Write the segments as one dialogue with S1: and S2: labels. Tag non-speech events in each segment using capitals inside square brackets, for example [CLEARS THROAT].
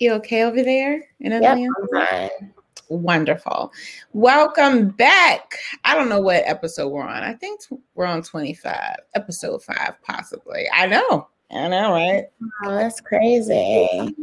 S1: You okay over there in
S2: Yep,
S1: Atlanta?
S2: I'm fine.
S1: Wonderful. Welcome back. I don't know what episode we're on. I think we're on 25, episode five, possibly. I know. I know, right?
S2: Oh, that's crazy.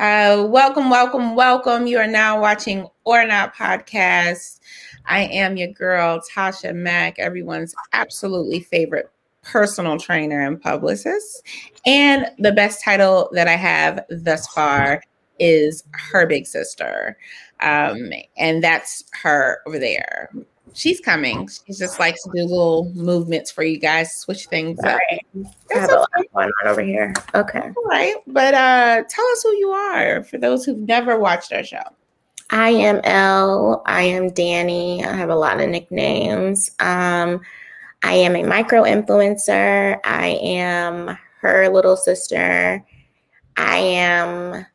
S1: Uh, welcome, welcome, welcome. You are now watching Or Not Podcast. I am your girl, Tasha Mack, everyone's absolutely favorite personal trainer and publicist. And the best title that I have thus far is her big sister. Um, and that's her over there. She's coming. She just likes to do little movements for you guys, switch things up.
S2: Sorry. I
S1: That's
S2: have a lot
S1: okay.
S2: going on over here. Okay.
S1: All right. But uh tell us who you are for those who've never watched our show.
S2: I am Elle. I am Danny. I have a lot of nicknames. Um, I am a micro influencer. I am her little sister. I am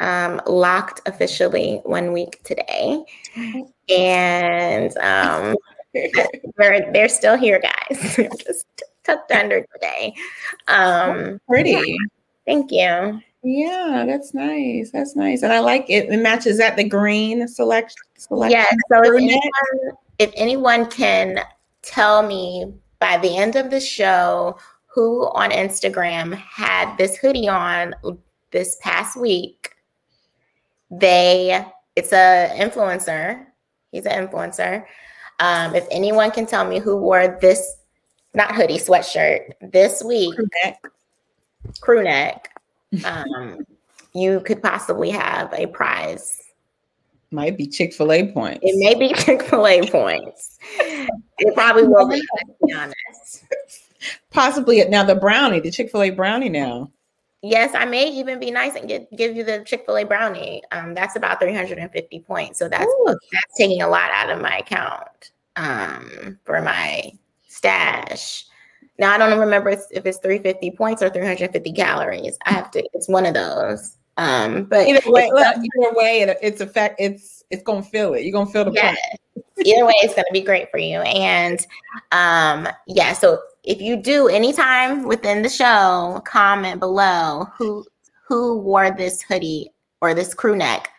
S2: um, locked officially one week today. And um, [LAUGHS] they're, they're still here, guys. [LAUGHS] Just tucked under today. Um,
S1: Pretty.
S2: thank you.
S1: Yeah, that's nice. That's nice. And I like it. It matches that the green select selection.
S2: Yeah, So if anyone, if anyone can tell me by the end of the show who on Instagram had this hoodie on this past week, they it's a influencer. He's an influencer. Um, if anyone can tell me who wore this not hoodie sweatshirt this week,
S1: Brunette.
S2: crew neck, um, you could possibly have a prize
S1: Might be Chick-fil-A points.
S2: It may be [LAUGHS] Chick fil A points. It probably will be, to be honest.
S1: Possibly now the brownie, the Chick-fil-A brownie now.
S2: Yes, I may even be nice and get, give you the Chick fil A brownie. Um, that's about 350 points. So that's
S1: Ooh.
S2: that's taking a lot out of my account um, for my stash. Now I don't remember if if it's 350 points or 350 calories. I have to. It's one of those. Um, but
S1: Either way,
S2: it's
S1: look, either way, it, it's a fact. It's it's gonna feel it. You're gonna feel the
S2: yeah. Either way, it's going to be great for you. And um, yeah, so if you do anytime within the show, comment below who who wore this hoodie or this crew neck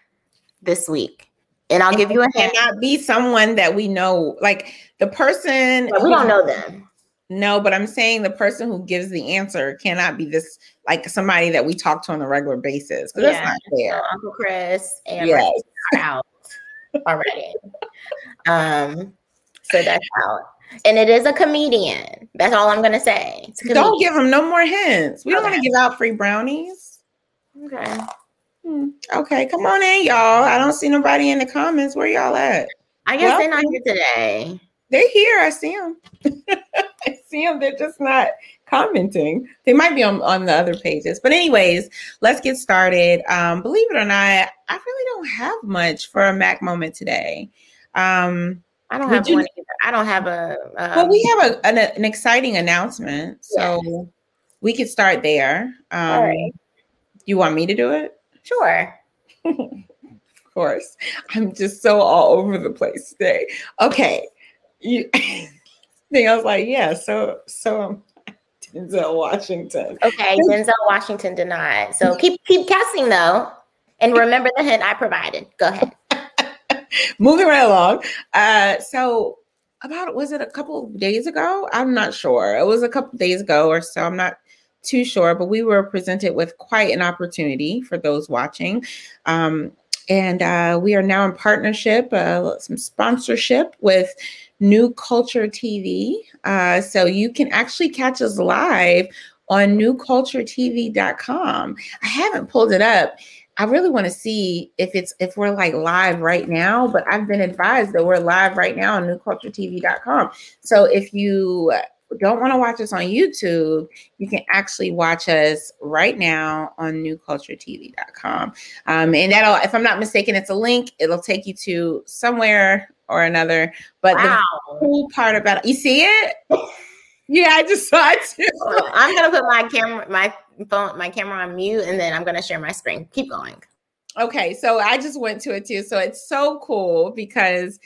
S2: this week, and I'll give you a hint.
S1: cannot be someone that we know. Like the person
S2: But we don't know them.
S1: No, but I'm saying the person who gives the answer cannot be this like somebody that we talk to on a regular basis.
S2: Yeah.
S1: That's not fair.
S2: Uncle Chris and
S1: Yes.
S2: Are out already. Um, so that's out. And it is a comedian. That's all I'm gonna say.
S1: Don't give him no more hints. We don't want to give out free brownies.
S2: Okay.
S1: Hmm. Okay, come on in, y'all. I don't see nobody in the comments. Where y'all at?
S2: I guess
S1: Well-
S2: they're not here today.
S1: They're here. I see them. [LAUGHS] I see them. They're just not commenting. They might be on, on the other pages. But, anyways, let's get started. Um, believe it or not, I really don't have much for a Mac moment today. Um,
S2: I don't
S1: Would
S2: have
S1: you-
S2: one either. I don't have a. Um,
S1: well, we have a, an, an exciting announcement. So we could start there. Um,
S2: right.
S1: You want me to do it?
S2: sure. [LAUGHS]
S1: Of course. I'm just so all over the place today. Okay. You [LAUGHS] I was like, yeah, so so Denzel Washington.
S2: Okay, Denzel Washington denied. So [LAUGHS] keep keep guessing though, and remember the hint I provided. Go ahead. [LAUGHS]
S1: Moving right along. Uh so about was it a couple of days ago? I'm not sure. It was a couple of days ago or so. I'm not too sure, but we were presented with quite an opportunity for those watching. Um, and uh, we are now in partnership, uh, some sponsorship with New Culture TV. Uh, so you can actually catch us live on newculturetv.com. I haven't pulled it up. I really want to see if it's if we're like live right now, but I've been advised that we're live right now on newculturetv.com. So if you don't want to watch us on YouTube, you can actually watch us right now on newculturetv.com. Um, and that'll, if I'm not mistaken, it's a link. It'll take you to somewhere or another. But
S2: Wow.
S1: the cool part about it, you see it? Yeah, I just saw it too. [LAUGHS]
S2: I'm gonna put my camera, my phone, my camera on mute, and then I'm gonna share my screen. Keep going.
S1: Okay, so I just went to it too. So it's so cool because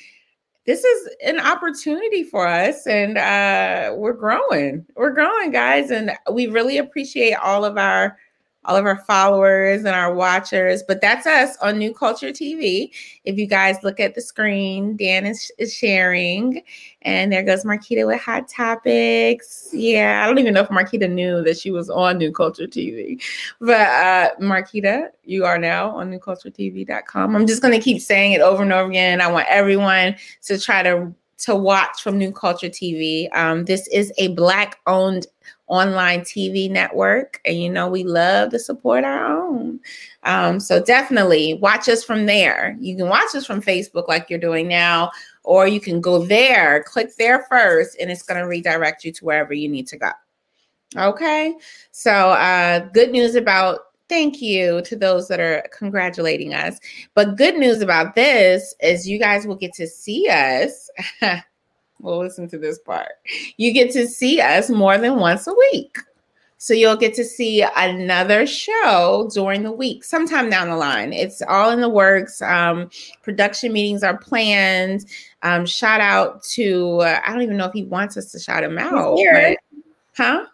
S1: this is an opportunity for us and uh, we're growing we're growing guys and we really appreciate all of our all of our followers and our watchers. But that's us on New Culture TV. If you guys look at the screen, Dan is, is sharing. And there goes Marquita with Hot Topics. Yeah, I don't even know if Marquita knew that she was on New Culture TV. But uh, Marquita, you are now on newculturetv.com. I'm just going to keep saying it over and over again. I want everyone to try to to watch from New Culture TV. Um, this is a Black owned online TV network. And you know, we love to support our own. Um, so definitely watch us from there. You can watch us from Facebook like you're doing now, or you can go there, click there first, and it's going to redirect you to wherever you need to go. Okay. So, uh, good news about thank you to those that are congratulating us. But good news about this is you guys will get to see us. [LAUGHS] Well, listen to this part. You get to see us more than once a week. So you'll get to see another show during the week, sometime down the line. It's all in the works. Um, production meetings are planned. Um, shout out to uh, I don't even know if he wants us to shout him out. But, huh?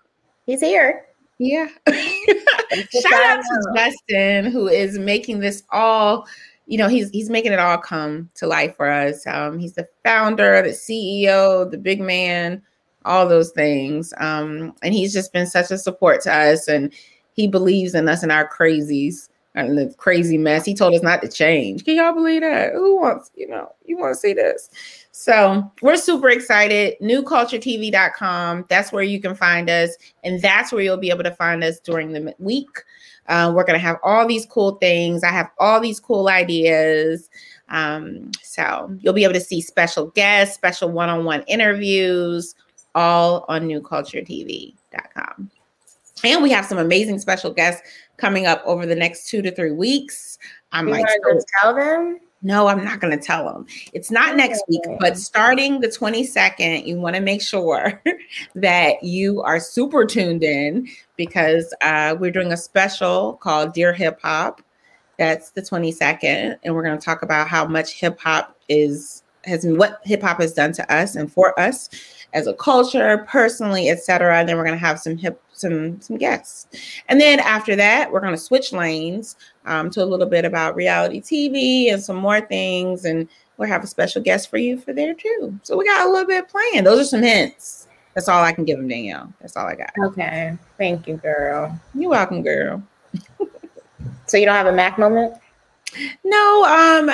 S2: He's here.
S1: Yeah. [LAUGHS] shout out to Justin, who is making this all you know he's he's making it all come to life for us. Um, he's the founder the ceo the big man all those things. Um, and he's just been such a support to us and he believes in us and our crazies and the crazy mess. He told us not to change. Can y'all believe that? Who wants you know you want to see this? So we're super excited. Newculturetv.com that's where you can find us and that's where you'll be able to find us during the week uh, we're going to have all these cool things. I have all these cool ideas. Um, so you'll be able to see special guests, special one on one interviews, all on newculturetv.com. And we have some amazing special guests coming up over the next two to three weeks. I'm
S2: you
S1: like,
S2: tell them.
S1: No, I'm not going to tell them. It's not next week, but starting the 22nd, you want to make sure [LAUGHS] that you are super tuned in because uh, we're doing a special called Dear Hip Hop. That's the 22nd, and we're going to talk about how much hip hop is has what hip hop has done to us and for us as a culture, personally, etc. And then we're going to have some hip some some guests, and then after that, we're going to switch lanes um, to a little bit about reality TV and some more things, and we'll have a special guest for you for there too. So we got a little bit planned. Those are some hints. That's all I can give them, Danielle. That's all I got.
S2: Okay, thank you, girl.
S1: You're welcome, girl. [LAUGHS]
S2: so you don't have a Mac moment?
S1: No, um,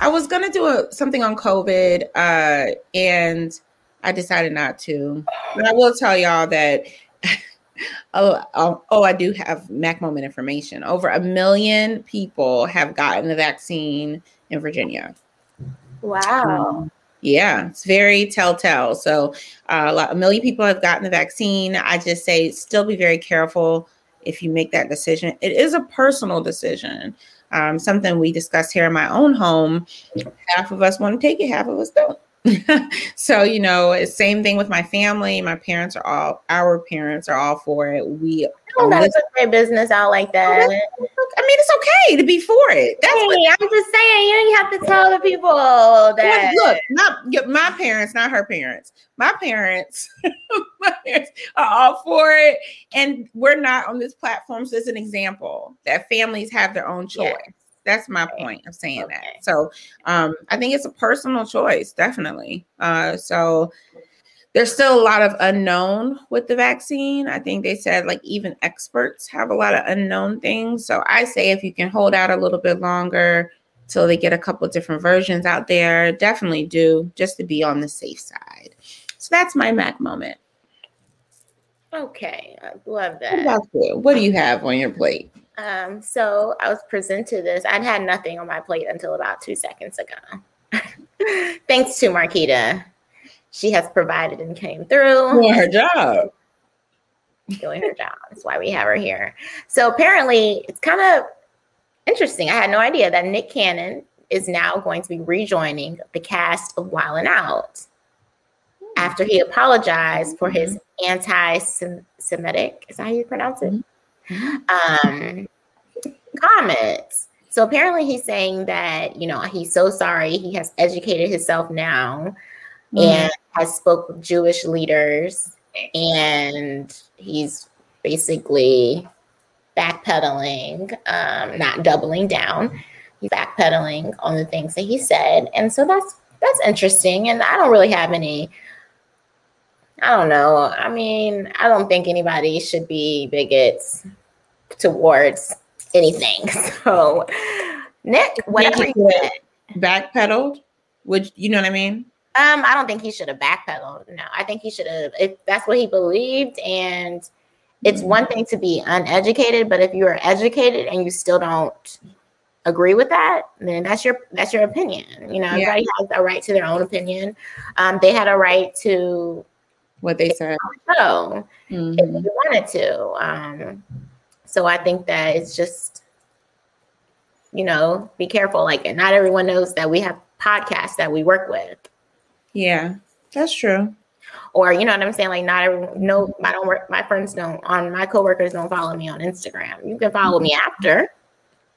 S1: I was gonna do a, something on COVID, uh, and I decided not to. But I will tell y'all that. [LAUGHS] oh, oh, oh, I do have Mac Moment information. Over a million people have gotten the vaccine in Virginia.
S2: Wow.
S1: Um, yeah, it's very telltale. So, uh, a, lot, a million people have gotten the vaccine. I just say still be very careful if you make that decision. It is a personal decision. Um, something we discussed here in my own home. Half of us want to take it, half of us don't. [LAUGHS] so you know same thing with my family my parents are all our parents are all for it we
S2: don't gotta put their business out like that. I mean,
S1: it's okay to be for it.
S2: That's hey, what, I'm just saying. You don't have to tell the people that.
S1: Look, not my parents, not her parents. My parents, [LAUGHS] my parents are all for it, and we're not on this platform. So, it's an example, that families have their own choice. Yeah. That's my point of saying okay. that. So um, I think it's a personal choice, definitely. Uh, so there's still a lot of unknown with the vaccine. I think they said like even experts have a lot of unknown things. So I say if you can hold out a little bit longer till they get a couple different versions out there, definitely do just to be on the safe side. So that's my Mac moment.
S2: Okay, I love that.
S1: What, what do you have on your plate?
S2: Um, so I was presented this. I'd had nothing on my plate until about two seconds ago. [LAUGHS] Thanks to Marquita. She has provided and came through.
S1: Doing her job.
S2: Doing her job. That's why we have her here. So apparently it's kind of interesting. I had no idea that Nick Cannon is now going to be rejoining the cast of Wild 'N Out after he apologized for his anti-Semitic, is that how you pronounce it? Mm-hmm. [LAUGHS] Um, comments. So apparently he's saying that, you know, he's so sorry. He has educated himself now mm. and has spoke with Jewish leaders and he's basically backpedaling, um, not doubling down. He's backpedaling on the things that he said. And so that's that's interesting. And I don't really have any I don't know. I mean, I don't think anybody should be bigots towards anything. [LAUGHS] So, Nick, whatever you
S1: said, backpedaled. Would you know what I mean?
S2: Um, I don't think he should have backpedaled. No, I think he should have. If that's what he believed, and it's mm-hmm. one thing to be uneducated, but if you are educated and you still don't agree with that, then that's your that's your opinion. You know, yeah. everybody has a right to their own opinion. Um, they had a right to
S1: what they said.
S2: So mm-hmm. if they wanted to. Um, so I think that it's just, you know, be careful. Like, not everyone knows that we have podcasts that we work with.
S1: Yeah, that's true.
S2: Or you know what I'm saying? Like, not everyone. No, I don't work. My friends don't. On my coworkers don't follow me on Instagram. You can follow me after.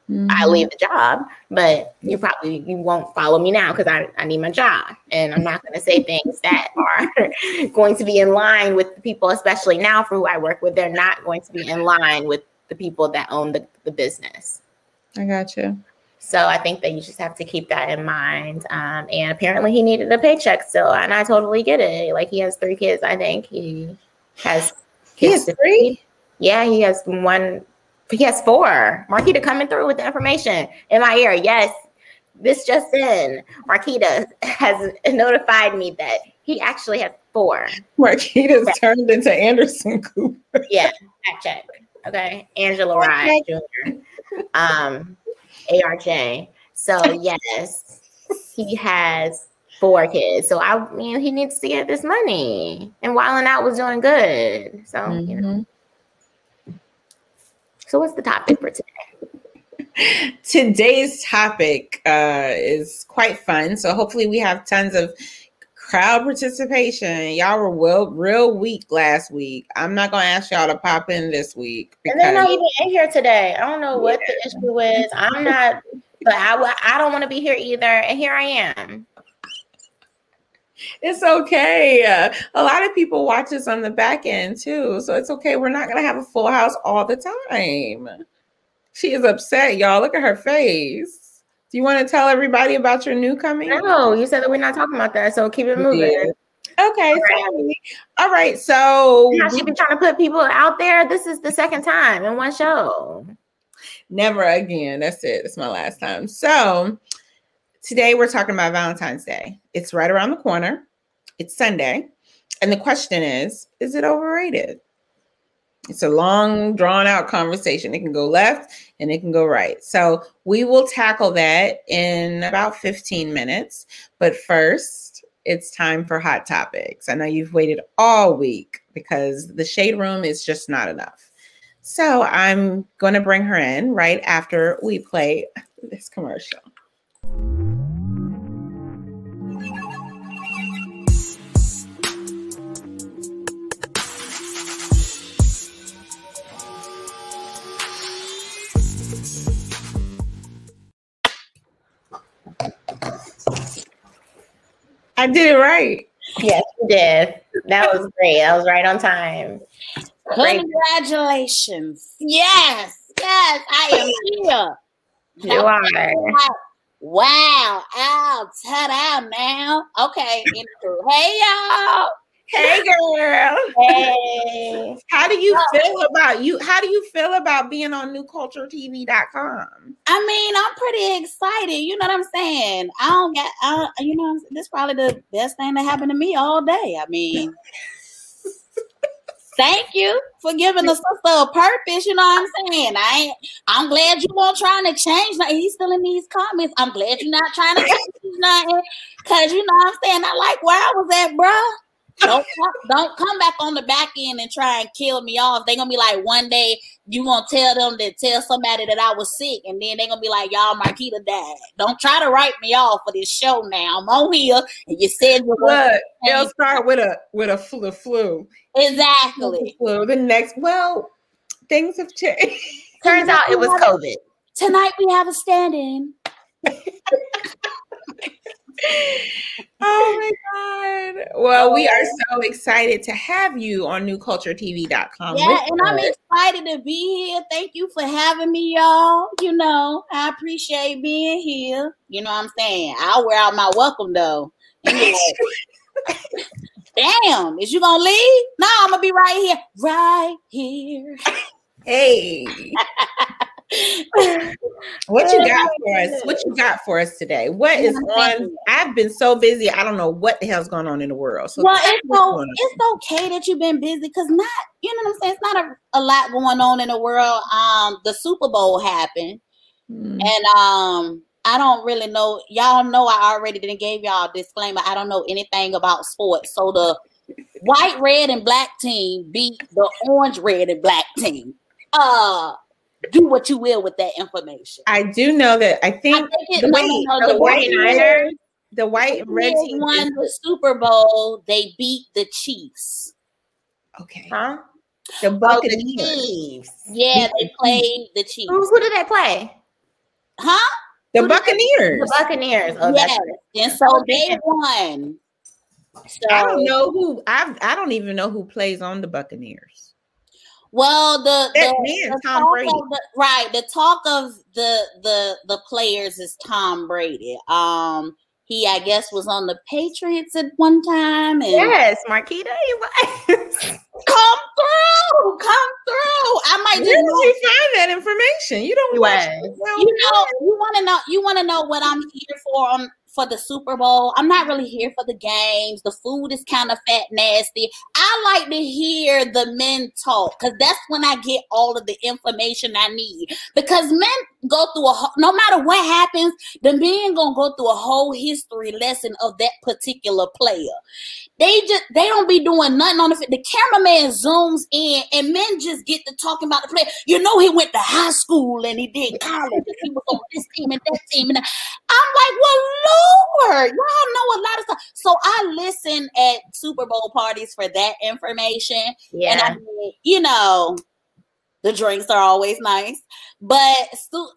S2: Mm-hmm. I leave the job, but you probably you won't follow me now because I, I need my job. And I'm not gonna say things that are [LAUGHS] going to be in line with the people, especially now for who I work with. They're not going to be in line with the people that own the, the business.
S1: I got you.
S2: So I think that you just have to keep that in mind. Um, and apparently he needed a paycheck still, and I totally get it. Like he has three kids, I think he has.
S1: He has three.
S2: Yeah, he has one. He has four. Marquita coming through with the information in my ear. Yes, this just in. Marquita has notified me that he actually has four.
S1: Marquita's turned into Anderson Cooper.
S2: yeah, fact check. Okay, Angela Rye Jr. Um, ARJ. So yes, he has four kids. So I mean, he needs to get this money. And Wild 'N Out was doing good. So mm-hmm. you know. So what's the topic for today?
S1: Today's topic uh, is quite fun. So hopefully we have tons of crowd participation. Y'all were well, real weak last week. I'm not gonna ask y'all to pop in this week.
S2: Because, and they're not even in here today. I don't know what yeah. the issue is. I'm not, but I I don't want to be here either. And here I am.
S1: It's okay. Uh, a lot of people watch us on the back end too, so it's okay. We're not gonna have a full house all the time. She is upset, y'all. Look at her face. Do you want to tell everybody about your new coming?
S2: No, you said that we're not talking about that, so keep it moving.
S1: Okay, All right. sorry. All right, so
S2: yeah, she been trying to put people out there. This is the second time in one show.
S1: Never again. That's it. It's my last time. So today we're talking about Valentine's Day. It's right around the corner. It's Sunday. And the question is, is it overrated? It's a long, drawn out conversation. It can go left and it can go right. So we will tackle that in about 15 minutes. But first, it's time for hot topics. I know you've waited all week because the shade room is just not enough. So I'm going to bring her in right after we play this commercial. I did it right.
S2: Yes, you did. That was great. That was right on time.
S3: Congratulations. Yes, yes, I am here.
S2: You are.
S3: Wow. I'll ta-da now. Okay. Hey, y'all.
S1: Hey girl.
S2: Hey.
S1: How do you oh. feel about you? How do you feel about being on newculturetv.com?
S3: I mean, I'm pretty excited. You know what I'm saying? I don't get I, you know, this is probably the best thing that happened to me all day. I mean, [LAUGHS] thank you for giving us a purpose. You know what I'm saying? I ain't, I'm glad you won't trying to change. Like he's still in these comments. I'm glad you're not trying to change nothing. Cause you know what I'm saying? I like where I was at, bruh don't don't come back on the back end and try and kill me off. They're gonna be like one day you gonna tell them to tell somebody that I was sick, and then they're gonna be like, Y'all Marquita died. Don't try to write me off for this show now. I'm on here and you said you
S1: Look, it'll start with a with a flu, flu.
S3: Exactly.
S1: The flu. The next well, things have changed.
S2: Turns out it was COVID.
S3: Tonight we have a stand-in. [LAUGHS] [LAUGHS]
S1: oh my god. Well, we are oh. so excited to have you on newculturetv.com.
S3: Yeah, and I'm excited to be here. Thank you for having me, y'all. You know, I appreciate being here. You know what I'm saying? I'll wear out my welcome though. [LAUGHS] Damn, is you gonna leave? No, I'm gonna be right here. Right here.
S1: Hey. [LAUGHS] what you got for us? What you got for us today? What is on? I've been so busy. I don't know what the hell's going on in the world. So
S3: well, it's so it's okay that you've been busy because not you know what I'm saying. It's not a, a lot going on in the world. Um, the Super Bowl happened, mm. and um, I don't really know. Y'all know I already didn't gave y'all a disclaimer. I don't know anything about sports. So the white, red, and black team beat the orange, red, and black team. Uh do what you will with that information.
S1: I do know that I think, I think the,
S3: the, the, white
S1: red, the white and red team
S3: won the Super Bowl. They beat the Chiefs.
S1: Okay.
S2: Huh?
S1: The Buccaneers.
S2: Oh, the Chiefs.
S3: Yeah, they played the Chiefs.
S2: Who, who did they play?
S3: Huh?
S1: The who Buccaneers.
S2: The Buccaneers. Oh,
S3: yes. And so they won.
S1: So, I don't know who I I don't even know who plays on the Buccaneers.
S3: Well, the, the,
S1: the Tom Brady.
S3: The, right. The talk of the the the players is Tom Brady. Um, he I guess was on the Patriots at one time. And
S2: yes, Marquita, he was. [LAUGHS]
S3: come through, come through. I might
S1: Where did you find that information? You don't.
S3: You know, you want to know. You want to know what I'm here for on for the Super Bowl. I'm not really here for the games. The food is kind of fat, nasty. I like to hear the men talk because that's when I get all of the information I need. Because men go through a no matter what happens, the men gonna go through a whole history lesson of that particular player. They just they don't be doing nothing on the field. the cameraman zooms in and men just get to talking about the player. You know he went to high school and he did college. he was on this team and that team and I'm like, well, Lord, y'all know a lot of stuff. So I listen at Super Bowl parties for that information.
S2: Yeah,
S3: and I mean, you know, the drinks are always nice, but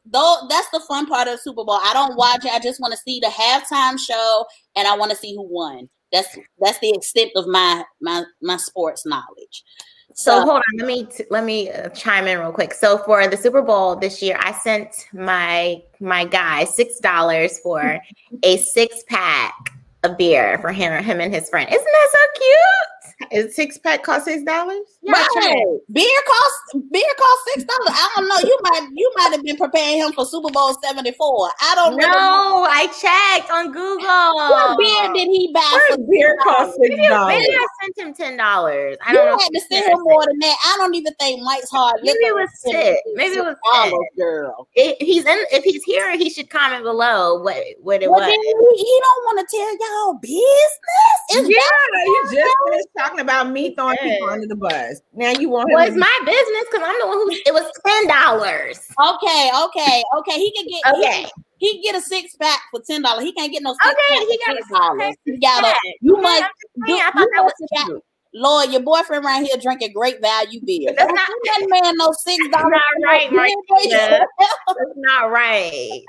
S3: though that's the fun part of the Super Bowl. I don't watch it. I just want to see the halftime show and I want to see who won. That's that's the extent of my my my sports knowledge.
S2: So, so hold on, let me t- let me uh, chime in real quick. So for the Super Bowl this year, I sent my my guy six dollars for [LAUGHS] a six pack of beer for him him and his friend. Isn't that so cute?
S1: Is six pack cost six dollars?
S3: Yeah, right. Beer cost beer cost six dollars. I don't know. You might you might have been preparing him for Super Bowl seventy four. I don't
S2: know. No, I checked on Google.
S3: What beer did he buy?
S1: What beer cost six dollars?
S2: Maybe I sent him ten dollars. I
S3: don't
S2: you
S3: know. had to send him more than that. I don't even think Mike's hard.
S2: Maybe it was sick. Maybe it was
S3: sick. girl.
S2: It, he's in. If he's here, he should comment below what what it
S3: well,
S2: was.
S3: He, he don't want to tell y'all business.
S1: It's yeah, you just finished talking about me throwing yeah. people under the bus. Now you want
S2: well, it's my business because I'm the one who it was ten dollars.
S3: Okay, okay, okay. He can get
S2: okay.
S3: He, he get a six pack for ten dollars. He can't get no
S2: six okay. He got
S3: a dollars. He got a. You yeah, must. Do, I thought that was got, Lord, your boyfriend right here drinking great value beer.
S2: That's not
S3: that man no six dollars.
S2: Not right, Marquita. That's not right.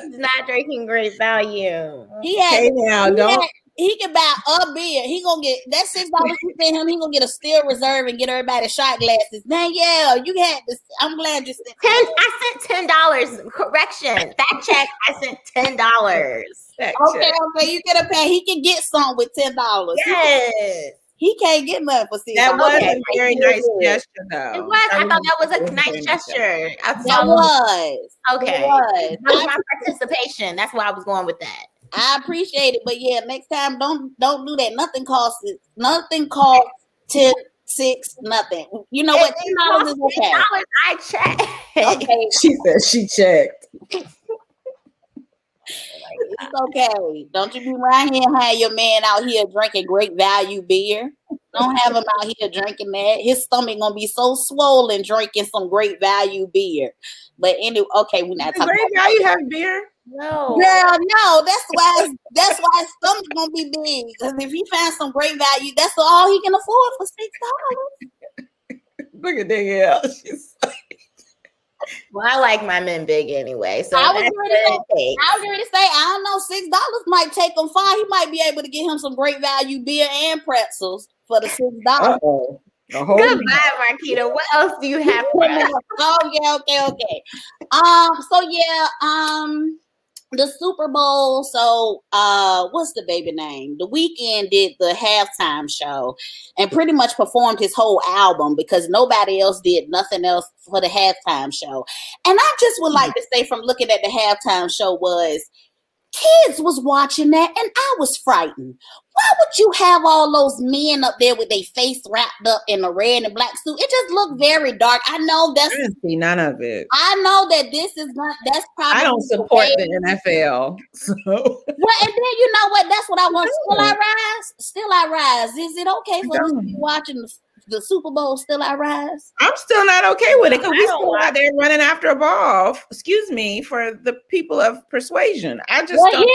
S2: He's not drinking great value.
S3: He had,
S1: okay, now
S3: he
S1: don't.
S3: Had, he can buy a beer. He gonna get that six dollars you pay him. He gonna get a steel reserve and get everybody shot glasses. yeah, you had this. I'm glad you
S2: sent ten. I sent ten dollars. Correction. Fact check. I sent ten dollars.
S3: Okay, okay. You get a pay. He can get some with ten dollars.
S2: Yes.
S3: He can't get nothing for six.
S1: That was okay. a very nice gesture, though.
S2: It was. I, I thought that was a nice gesture.
S3: that was.
S2: Okay.
S3: It was.
S2: That was my participation. That's why I was going with that.
S3: I appreciate it, but yeah, next time don't don't do that. Nothing costs it. Nothing costs ten six nothing. You know what? Ten dollars is okay.
S2: I checked.
S3: Okay. [LAUGHS]
S1: she said she checked.
S3: It's okay. Don't you be around here and have your man out here drinking great value beer. Don't have him out here drinking that. His stomach gonna be so swollen drinking some great value beer. But anyway, okay, we're not talking
S1: great
S3: about
S1: value have beer.
S2: No,
S3: girl, no. That's why. that's why his stomach gonna be big. Because if he finds some great value, that's all he can afford for six dollars.
S1: Look at that girl. [LAUGHS] She's like,
S2: well, I like my men big anyway. So
S3: I was ready to say, I was ready to say, I don't know, six dollars might take him far. He might be able to get him some great value beer and pretzels for the six dollars.
S2: Goodbye, Marquita. What else do you have?
S3: oh [LAUGHS] yeah, okay, okay. Um, so yeah, um, the Super Bowl. So, uh, what's the baby name? The Weeknd did the halftime show and pretty much performed his whole album because nobody else did nothing else for the halftime show. And I just would like to say, from looking at the halftime show, was kids was watching that and I was frightened. Why would you have all those men up there with their face wrapped up in a red and black suit? It just looked very dark. I know that's
S1: I see none of it.
S3: I know that this is not that's probably
S1: I don't support the, the NFL. [LAUGHS] So
S3: well, and then you know what? That's what I want. [LAUGHS] Still I rise. Still I rise. Is it okay for us to be watching the the Super Bowl still I rise?
S1: I'm still not okay with it because we still out there running after a ball. Excuse me for the people of persuasion. I just well, don't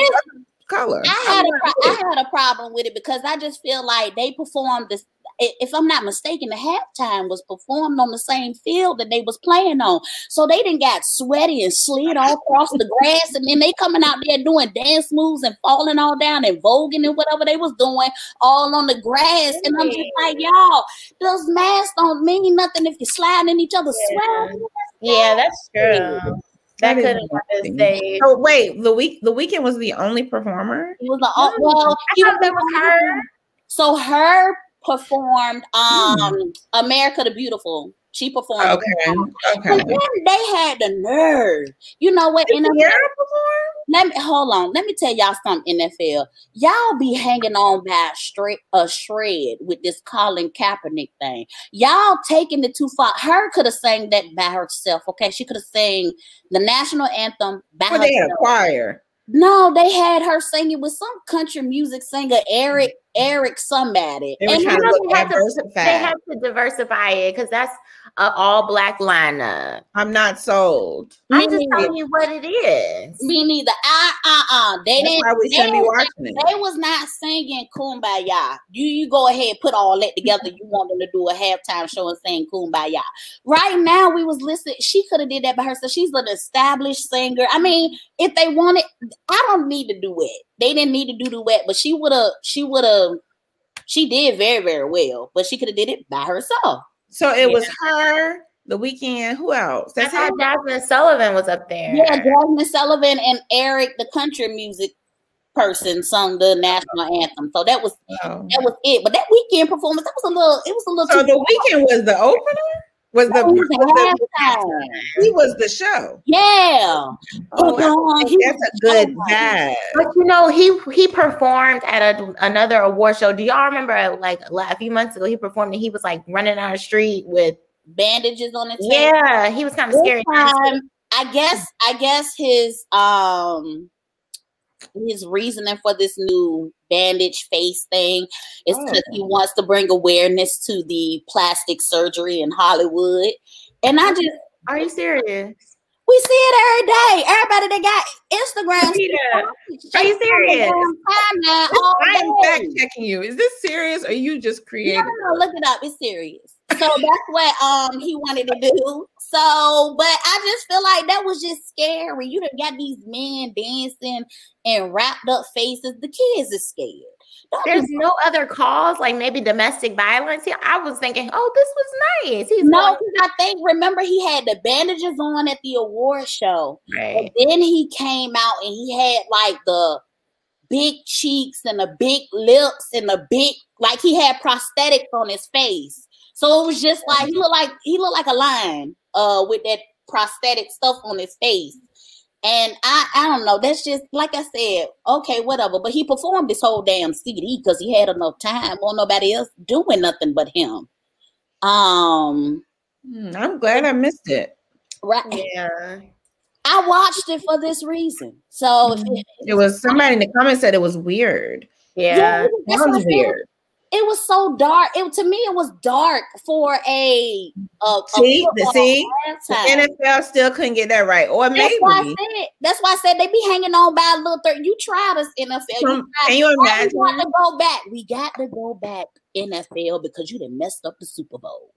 S1: color.
S3: I had a pro- I had a problem with it because I just feel like they performed this if I'm not mistaken, the halftime was performed on the same field that they was playing on. So they didn't got sweaty and slid all across the grass, and then they coming out there doing dance moves and falling all down and voguing and whatever they was doing all on the grass. And I'm just like, y'all, those masks don't mean nothing if you're sliding in each other's
S2: yeah. sweat. Yeah, that's true. That, that could have been
S1: Oh wait, the week the Weeknd was the only performer.
S3: It was the oh, well, he was, was her. So H.E.R. performed um mm. America the Beautiful. She performed. Okay. okay. But then they had the nerve. You know what?
S1: Did NFL, perform?
S3: Let me hold on. Let me tell y'all something. NFL, y'all be hanging on by a straight a shred with this Colin Kaepernick thing. Y'all taking it too far. H.E.R. could have sang that by herself. Okay, she could have sang the national anthem by
S1: well,
S3: herself.
S1: They had a choir.
S3: No, they had her singing with some country music singer, Eric Eric somebody.
S1: They and to
S2: they had to diversify it because that's an all black lineup.
S1: I'm not sold.
S2: I'm just telling you what it is.
S3: Me neither. Uh uh uh. They
S1: that's
S3: didn't.
S1: Why we shouldn't be watching
S3: they,
S1: it.
S3: They was not singing Kumbaya. You you go ahead and put all that together. you want them to do a halftime show and sing Kumbaya. Right now we was listening. She could have did that by herself. She's an established singer. I mean, if they wanted, I don't need to do it. They didn't need to do the wet, but she would have. She would have. She did very very well, but she could have did it by herself.
S1: So it yeah. was her, the Weeknd. Who else?
S2: That's how Jazmine Sullivan was up there.
S3: Yeah, Jazmine Sullivan and Eric, the country music person, sung the national oh. anthem. So that was oh. that was it. But that Weeknd performance, that was a little. It was a little.
S1: So the Weeknd was the opener was the, was the he was the show.
S3: Yeah.
S1: Oh, that's a good vibe.
S2: But you know, he he performed at a, another award show. Do y'all remember like a few months ago he performed and he was like running down the street with
S3: bandages on his
S2: Yeah, face. he was kind of scary.
S3: Time, I guess I guess his um his reasoning for this new bandage face thing is because oh. he wants to bring awareness to the plastic surgery in Hollywood. And I just
S2: are you serious?
S3: We see it every day. Everybody that got Instagram.
S2: Are you serious?
S1: I'm fact checking you. Is this serious or you just created?
S3: No, no, look it up. It's serious. So that's what um he wanted to do. So, but I just feel like that was just scary. You done got these men dancing and wrapped up faces. The kids are scared.
S2: Don't There's no other cause, like maybe domestic violence. I was thinking, oh, this was nice. He's
S3: no, because I think remember he had the bandages on at the award show, right. and then he came out and he had like the big cheeks and the big lips and the big like he had prosthetics on his face. So it was just like he looked like he looked like a lion uh with that prosthetic stuff on his face. And I, I don't know. That's just like I said. Okay, whatever. But he performed this whole damn CD because he had enough time. Or nobody else doing nothing but him. Um,
S1: hmm, I'm glad I missed it.
S3: Right. [LAUGHS]
S2: Yeah.
S3: I watched it for this reason. So
S1: it, hmm. it, was somebody in the comments said it was weird.
S2: Yeah, yeah
S1: that was weird
S3: it was so dark. It to me, it was dark for a, a
S1: see a the see the NFL still couldn't get that right, or
S3: that's
S1: maybe
S3: why I said, that's why I said they be hanging on by a little third. You tried this NFL.
S1: From, you can you imagine?
S3: We got to go back. We got to go back NFL because you done messed up the Super Bowl.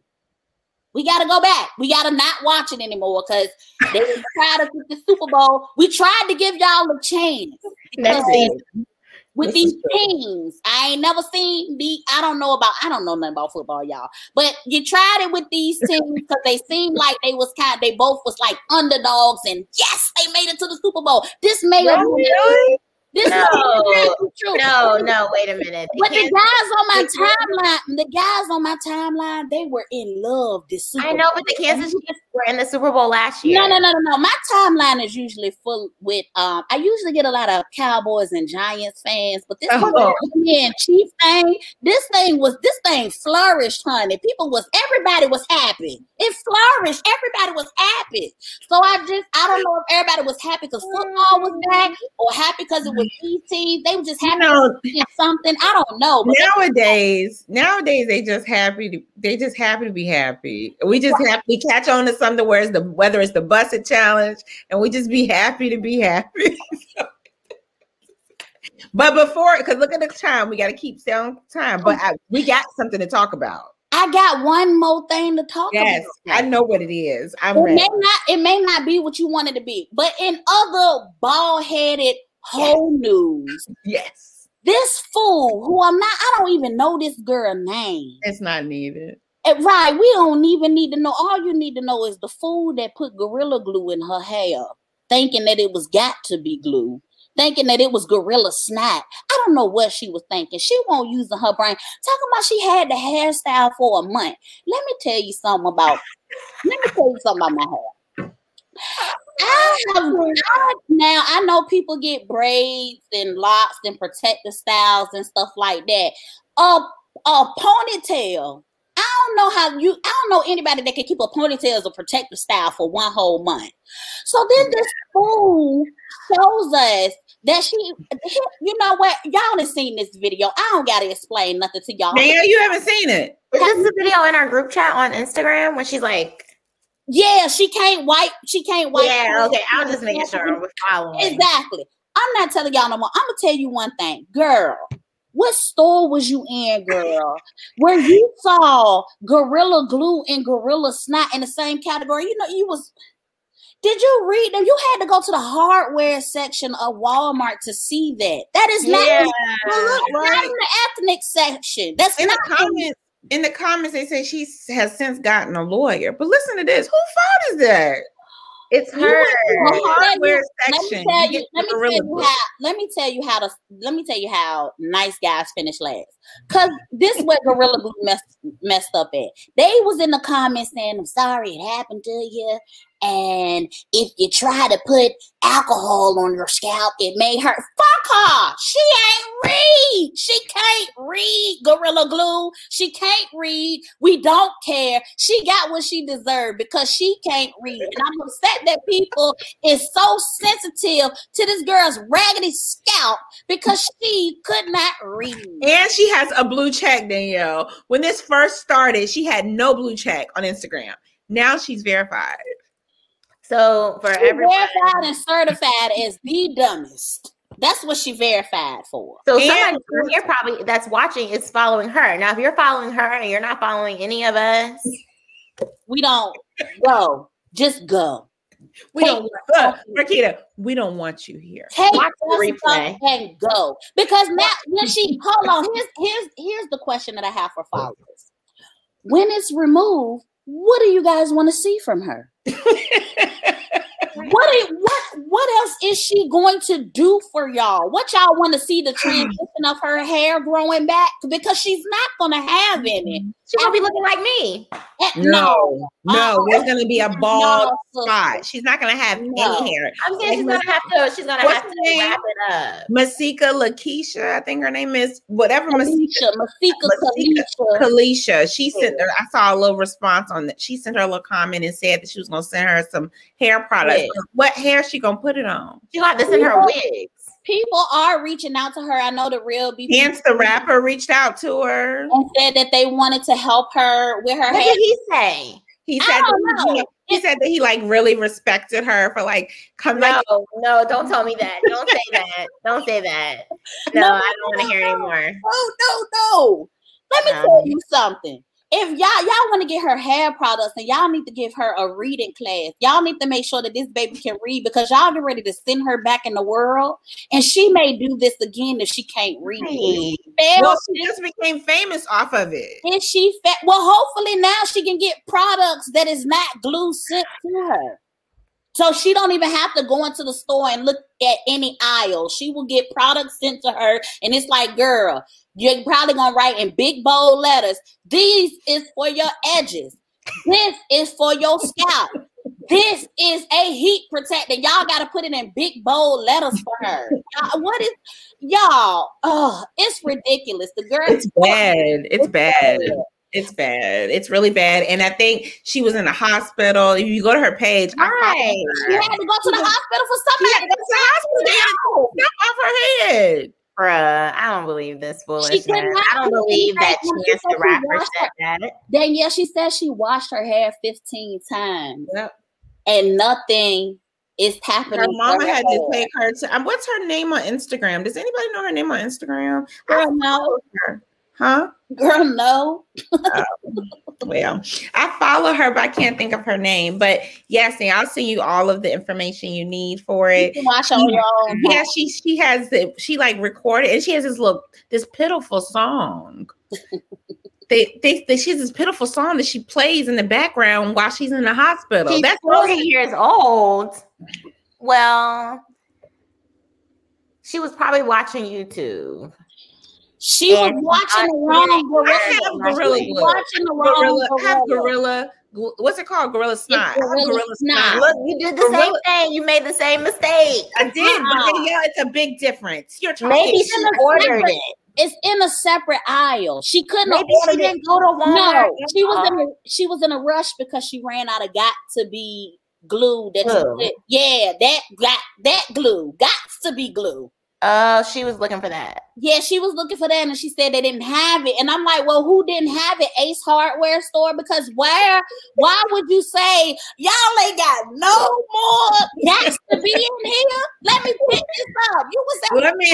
S3: We got to go back. We got to not watch it anymore because they tried us with the Super Bowl. We tried to give y'all a chance.
S2: Next season.
S3: With
S1: This
S3: these teams, I ain't never seen the. I don't know about. I don't know nothing about football, y'all. But you tried it with these [LAUGHS] teams because they seemed like they was kind. They both was like underdogs, and yes, they made it to the Super Bowl. This may have
S1: Really?
S3: This
S2: No.
S3: may have been true.
S2: No, no, wait a minute. They
S3: But the guys on my timeline, the guys on my timeline, they were in love this Super
S2: I know, but the Kansas Chiefs were in the Super Bowl last year.
S3: No, no, no, no, no. My timeline is usually full with um I usually get a lot of Cowboys and Giants fans, but this
S1: Oh.
S3: man Chief thing, this thing was this thing flourished, honey. People was everybody was happy. It flourished. Everybody was happy. So I just I don't know if everybody was happy because football was back or happy because it was mm-hmm. ET. They were just
S1: You
S3: happy
S1: know,
S3: to something. I don't know.
S1: Nowadays, nowadays they just happy to they just happy to be happy. We just happy we catch on to something where it's the whether it's the Buss It challenge, and we just be happy to be happy. [LAUGHS] but before, because look at the time, we got to keep selling time. But oh. I, we got something to talk about.
S3: I got one more thing to talk
S1: Yes,
S3: about.
S1: Yes, I know what it is. I'm
S3: it
S1: ready.
S3: may not it may not be what you wanted to be, but in other bald-headed whole news,
S1: Yes,
S3: this fool who I'm not, I don't even know this girl name.
S1: it's not needed.
S3: And right, we don't even need to know. All you need to know is the fool that put gorilla glue in her hair, thinking that it was got to be glue. Thinking that it was gorilla snot. I don't know what she was thinking. She won't using her brain. Talking about she had the hairstyle for a month. Let me tell you something about. let me tell you something about my hair. I have I, now I know people get braids and locks and protective styles and stuff like that. A a ponytail. I don't know how you. I don't know anybody that can keep a ponytail as a protective style for one whole month. So then mm-hmm. this fool shows us that she. You know what? Y'all have seen this video. I don't gotta explain nothing to y'all.
S1: Man, you haven't seen it.
S2: Is this the video in our group chat on Instagram when she's like,
S3: Yeah, she can't wipe. She can't wipe.
S2: Yeah, okay, I was just making sure we're following.
S3: Exactly. I'm not telling y'all no more. I'm gonna tell you one thing, girl. What store was you in, girl? Where you saw Gorilla Glue and Gorilla Snot in the same category? You know, you was. Did you read them? You had to go to the hardware section of Walmart to see that. That is not,
S2: Yeah,
S3: not
S1: right.
S3: in the ethnic section. That's
S1: In
S3: not
S1: the comments, in the comments, they say she has since gotten a lawyer. But listen to this. Who fault is that?
S2: It's
S3: You
S2: her.
S3: went to Let me
S1: hardware
S3: let
S1: section.
S3: me tell
S1: you
S3: you, let me tell you how let me tell you how to let me tell you how nice guys finish last. Cause this is where Gorilla Glue messed messed up at. They was in the comments saying, I'm sorry it happened to you. And if you try to put alcohol on your scalp, it may hurt. Fuck her. She ain't read. She can't read Gorilla Glue. She can't read. We don't care. She got what she deserved because she can't read. And I'm upset that people is so sensitive to this girl's raggedy scalp because she could not read.
S1: And she has a blue check, Danielle. When this first started, she had no blue check on Instagram. Now she's verified.
S2: So for
S3: She
S2: everyone,
S3: verified and certified as the dumbest. That's what she verified for.
S2: so
S1: And-
S2: somebody here probably that's watching is following her. Now, if you're following her and you're not following any of us,
S3: We don't [LAUGHS] go. Just go.
S1: We don't look, uh, Rakita, we don't want you here.
S3: Take
S2: Watch the replay.
S3: and go. Because now when she hold on, here's here's here's the question that I have for followers. When it's removed, what do you guys want to see from her? [LAUGHS] What is, what what else is she going to do for y'all? What y'all want to see the [CLEARS THROAT] transition of her hair growing back? Because she's not gonna have any. Mm-hmm.
S2: She's gonna be looking like me.
S1: No, no,
S3: Uh-uh.
S1: Oh, there's gonna be a bald
S3: No,
S1: spot. She's not gonna have
S3: No.
S1: any hair.
S2: I'm saying she's gonna have to. She's gonna
S1: What's
S2: have
S1: her
S2: to
S1: name?
S2: wrap it up.
S1: Masika Lakeisha, I think her name is whatever Masika
S3: Kalysha, Masika
S1: Masika
S3: Kalysha.
S1: Kalysha. She sent her, I saw a little response on that. She sent her a little comment and said that she was gonna send her some hair products.
S2: Yeah.
S1: What hair she gonna put it on?
S2: She got this in her wigs.
S3: People are reaching out to her. I know the real BP
S1: Chance the rapper reached out to her.
S3: and said that they wanted to help her with her
S2: What
S3: hair.
S2: did he say?
S1: He said he- he said that he like really respected her for like coming like
S2: No, no, don't tell me that. Don't say that. Don't say that. [LAUGHS] No,
S3: No,
S2: I don't want to hear
S3: no,
S2: anymore.
S3: No, no, no. Let me
S2: Um,
S3: tell you something. If y'all y'all want to get her hair products and y'all need to give her a reading class y'all need to make sure that this baby can read because y'all get ready to send her back in the world and she may do this again if she can't read
S1: right. well she just became famous off of it
S3: and she fa- well hopefully now she can get products that is not glue sent to her so she don't even have to go into the store and look at any aisle. She will get products sent to her, and it's like, girl, you're probably gonna write in big bold letters. These is for your edges. This is for your scalp. This is a heat protector. Y'all got to put it in big bold letters for her. Y'all, what is y'all? Oh, it's ridiculous. The girl.
S1: It's bad. It's, it's bad. bad. It's bad. It's really bad. And I think she was in the hospital. If you go to her page,
S3: right. She had to go to the hospital for something. She had to go to the hospital.
S1: Off her head.
S2: Bruh, I don't believe this foolishness. I don't believe that Chance the Rapper said that.
S3: Then yeah, she said she washed her hair 15 times. Yep. And nothing is happening.
S1: Her mama had to take her to um, what's her name on Instagram? Does anybody know her name on Instagram?
S3: Girl, no.
S1: Huh?
S3: Girl, no.
S1: uh, well, I follow her, but I can't think of her name. But yes, and I'll send you all of the information you need for it.
S3: You watch on your own.
S1: Yeah, she she has the she like recorded and she has this look this pitiful song. [LAUGHS] they, they, they she has this pitiful song that she plays in the background while she's in the hospital.
S2: She's
S1: That's
S2: 40 years old. Well, she was probably watching YouTube.
S3: She was watching the wrong gorilla.
S1: gorilla watching the wrong gorilla. gorilla. Have gorilla. What's it called? Gorilla snot. Gorilla,
S2: gorilla snot. Look, you did the gorilla. same thing. You made the same mistake.
S1: I did, uh-huh. but yeah, it's a big difference. You're talking.
S2: Maybe she ordered it.
S3: It's in a separate aisle. She couldn't.
S2: Maybe she didn't it. go to Walmart. No,
S3: she was in a she was in a rush because she ran out of got to be glue. That glue. yeah, that got that glue got to be glue.
S2: Oh, she was looking for that.
S3: Yeah, she was looking for that, and she said they didn't have it. And I'm like, well, who didn't have it? Ace Hardware store? Because where? Why would you say y'all ain't got no more gas to be in here? Let me pick this up. You was at
S1: let me.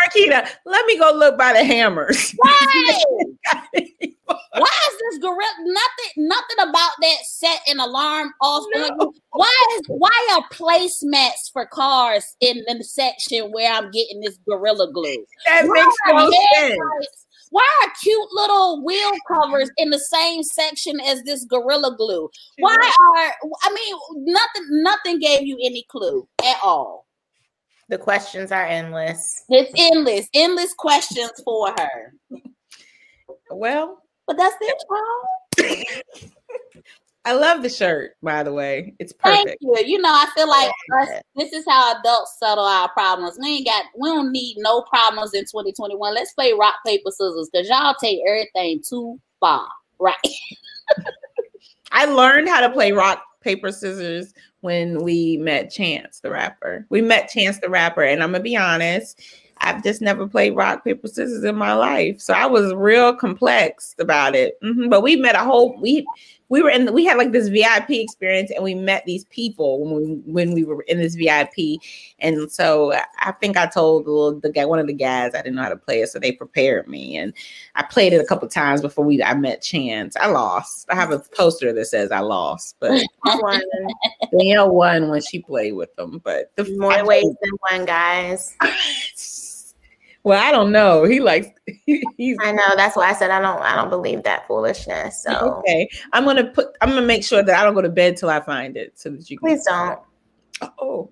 S1: Marquita, let me go look by the hammers. [LAUGHS]
S3: Right. [LAUGHS] why is this gorilla? Nothing, nothing about that set an alarm off. No. Why is why are placemats for cars in, in the section where I'm getting this gorilla glue?
S1: That why makes no sense.
S3: Why are cute little wheel covers in the same section as this gorilla glue? Why are I mean nothing nothing gave you any clue at all.
S2: The questions are endless.
S3: It's endless, endless questions for her.
S1: Well,
S3: but that's it, child.
S1: I love the shirt, by the way. It's perfect.
S3: Thank you. You know, I feel like us, this is how adults settle our problems. We ain't got, we don't need no problems in 2021. Let's play rock, paper, scissors because y'all take everything too far. Right. [LAUGHS]
S1: I learned how to play rock, paper, scissors when we met Chance the rapper. We met Chance the rapper, and I'm gonna be honest, I've just never played rock, paper, scissors in my life. So I was real complex about it. Mm-hmm. But we met a whole we we were in we had like this VIP experience and we met these people when we when we were in this VIP. And so I think I told the little, the guy one of the guys I didn't know how to play it, so they prepared me. And I played it a couple times before we I met Chance. I lost. I have a poster that says I lost, but [LAUGHS] Danielle won when she played with them. But
S2: the more ways than one, guys. [LAUGHS]
S1: Well, I don't know. He likes. [LAUGHS]
S2: He's, I know. That's why I said I don't. I don't believe that foolishness. So
S1: okay, I'm gonna put. I'm gonna make sure that I don't go to bed till I find it, so that you.
S2: Please don't.
S1: Oh.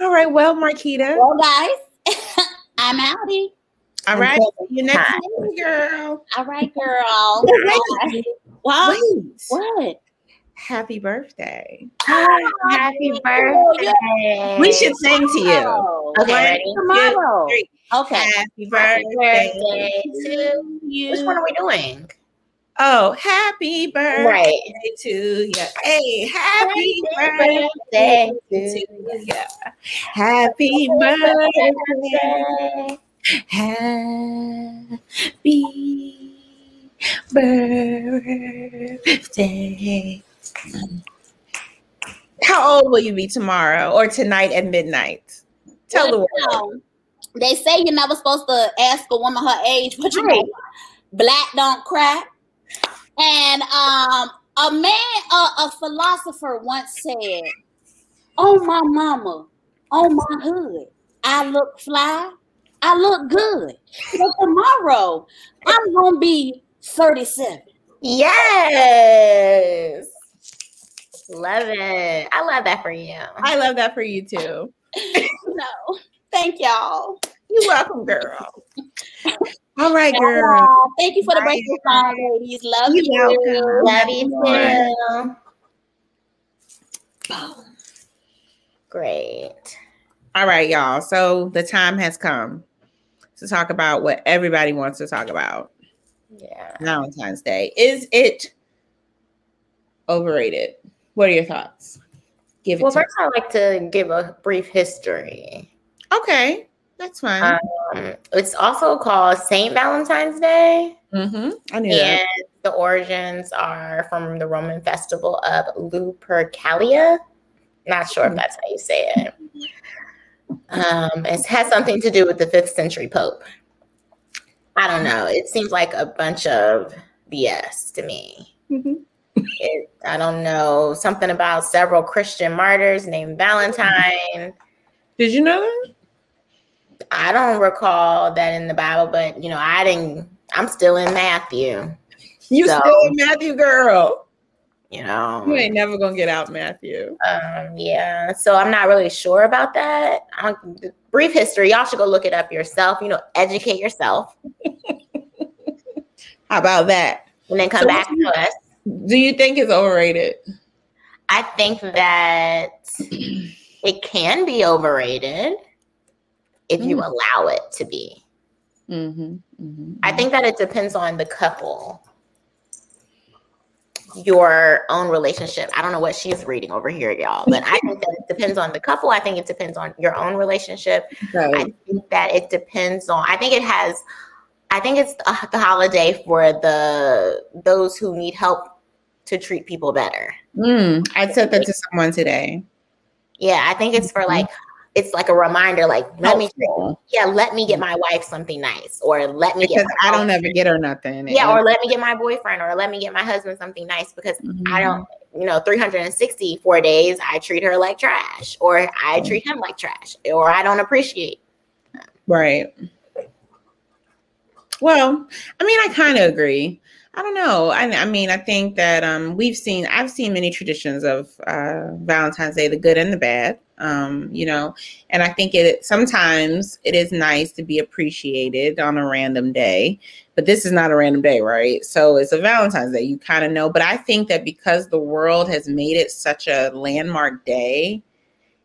S1: All right. Well, Marquita.
S3: Well, guys, [LAUGHS] I'm outie.
S1: All right. See you next time, girl.
S3: All right, girl. [LAUGHS]
S1: Wow. Wait.
S3: What?
S1: Happy birthday.
S2: Oh, happy birthday.
S1: We should sing to you.
S3: Okay, ready? Tomorrow. Okay.
S1: Happy birthday, happy birthday to
S2: you. Which one are we doing?
S1: Oh, happy birthday right. to you. Hey, happy, happy birthday, birthday to you. Happy birthday. Happy birthday. How old will you be tomorrow or tonight at midnight? Tell the world
S3: they say you're never supposed to ask a woman her age, but you right. know, black don't cry. And um, a man, a, a philosopher once said, "Oh my mama, oh my hood, I look fly, I look good. So tomorrow, I'm gonna be 37."
S2: Yes. Love it. I love that for you.
S1: I love that for you too. [LAUGHS]
S3: no, thank y'all.
S1: You're welcome, girl. [LAUGHS] All right, girl.
S3: Thank you for the birthday song, ladies. Love you. you.
S2: Love you too. [SIGHS] Great.
S1: All right, y'all. So the time has come to talk about what everybody wants to talk about.
S2: Yeah.
S1: Valentine's Day. Is it overrated? What are your thoughts?
S2: Give it well, first, I'd like to give a brief history.
S1: Okay, that's fine.
S2: Um, it's also called Saint Valentine's Day.
S1: Mm-hmm. I knew
S2: and that. the origins are from the Roman festival of Lupercalia. Not sure mm-hmm. if that's how you say it. Um, it has something to do with the fifth century pope. I don't know. It seems like a bunch of BS to me. Mm-hmm. It, I don't know. Something about several Christian martyrs named Valentine.
S1: Did you know that?
S2: I don't recall that in the Bible, but you know, I didn't. I'm still in Matthew.
S1: You so, still in Matthew, girl.
S2: You know,
S1: you ain't never gonna get out Matthew.
S2: Um, yeah. So I'm not really sure about that. I'm, brief history. Y'all should go look it up yourself. You know, educate yourself. [LAUGHS]
S1: How about that?
S2: And then come so back to us.
S1: Do you think it's overrated?
S2: I think that it can be overrated if mm. you allow it to be. Mm-hmm, mm-hmm, I think that it depends on the couple, your own relationship. I don't know what she's reading over here, y'all, but I think that it depends on the couple. I think it depends on your own relationship. Right. I think that it depends on. I think it has. I think it's the holiday for the those who need help to treat people better.
S1: Mm, I said that to someone today.
S2: Yeah, I think it's for mm-hmm. like it's like a reminder, like let me, yeah, let me get my wife something nice, or let me
S1: because I don't ever get her nothing.
S2: Yeah, or let me get my boyfriend, or let me get my husband something nice because mm-hmm. I don't, you know, 364 days I treat her like trash, or I mm-hmm. treat him like trash, or I don't appreciate.
S1: Right. Well, I mean, I kind of agree. I don't know. I, I, mean, I think that um, we've seen, I've seen many traditions of uh, Valentine's Day, the good and the bad. Um, you know, and I think it sometimes it is nice to be appreciated on a random day, but this is not a random day, right? So it's a Valentine's Day, you kind of know. But I think that because the world has made it such a landmark day,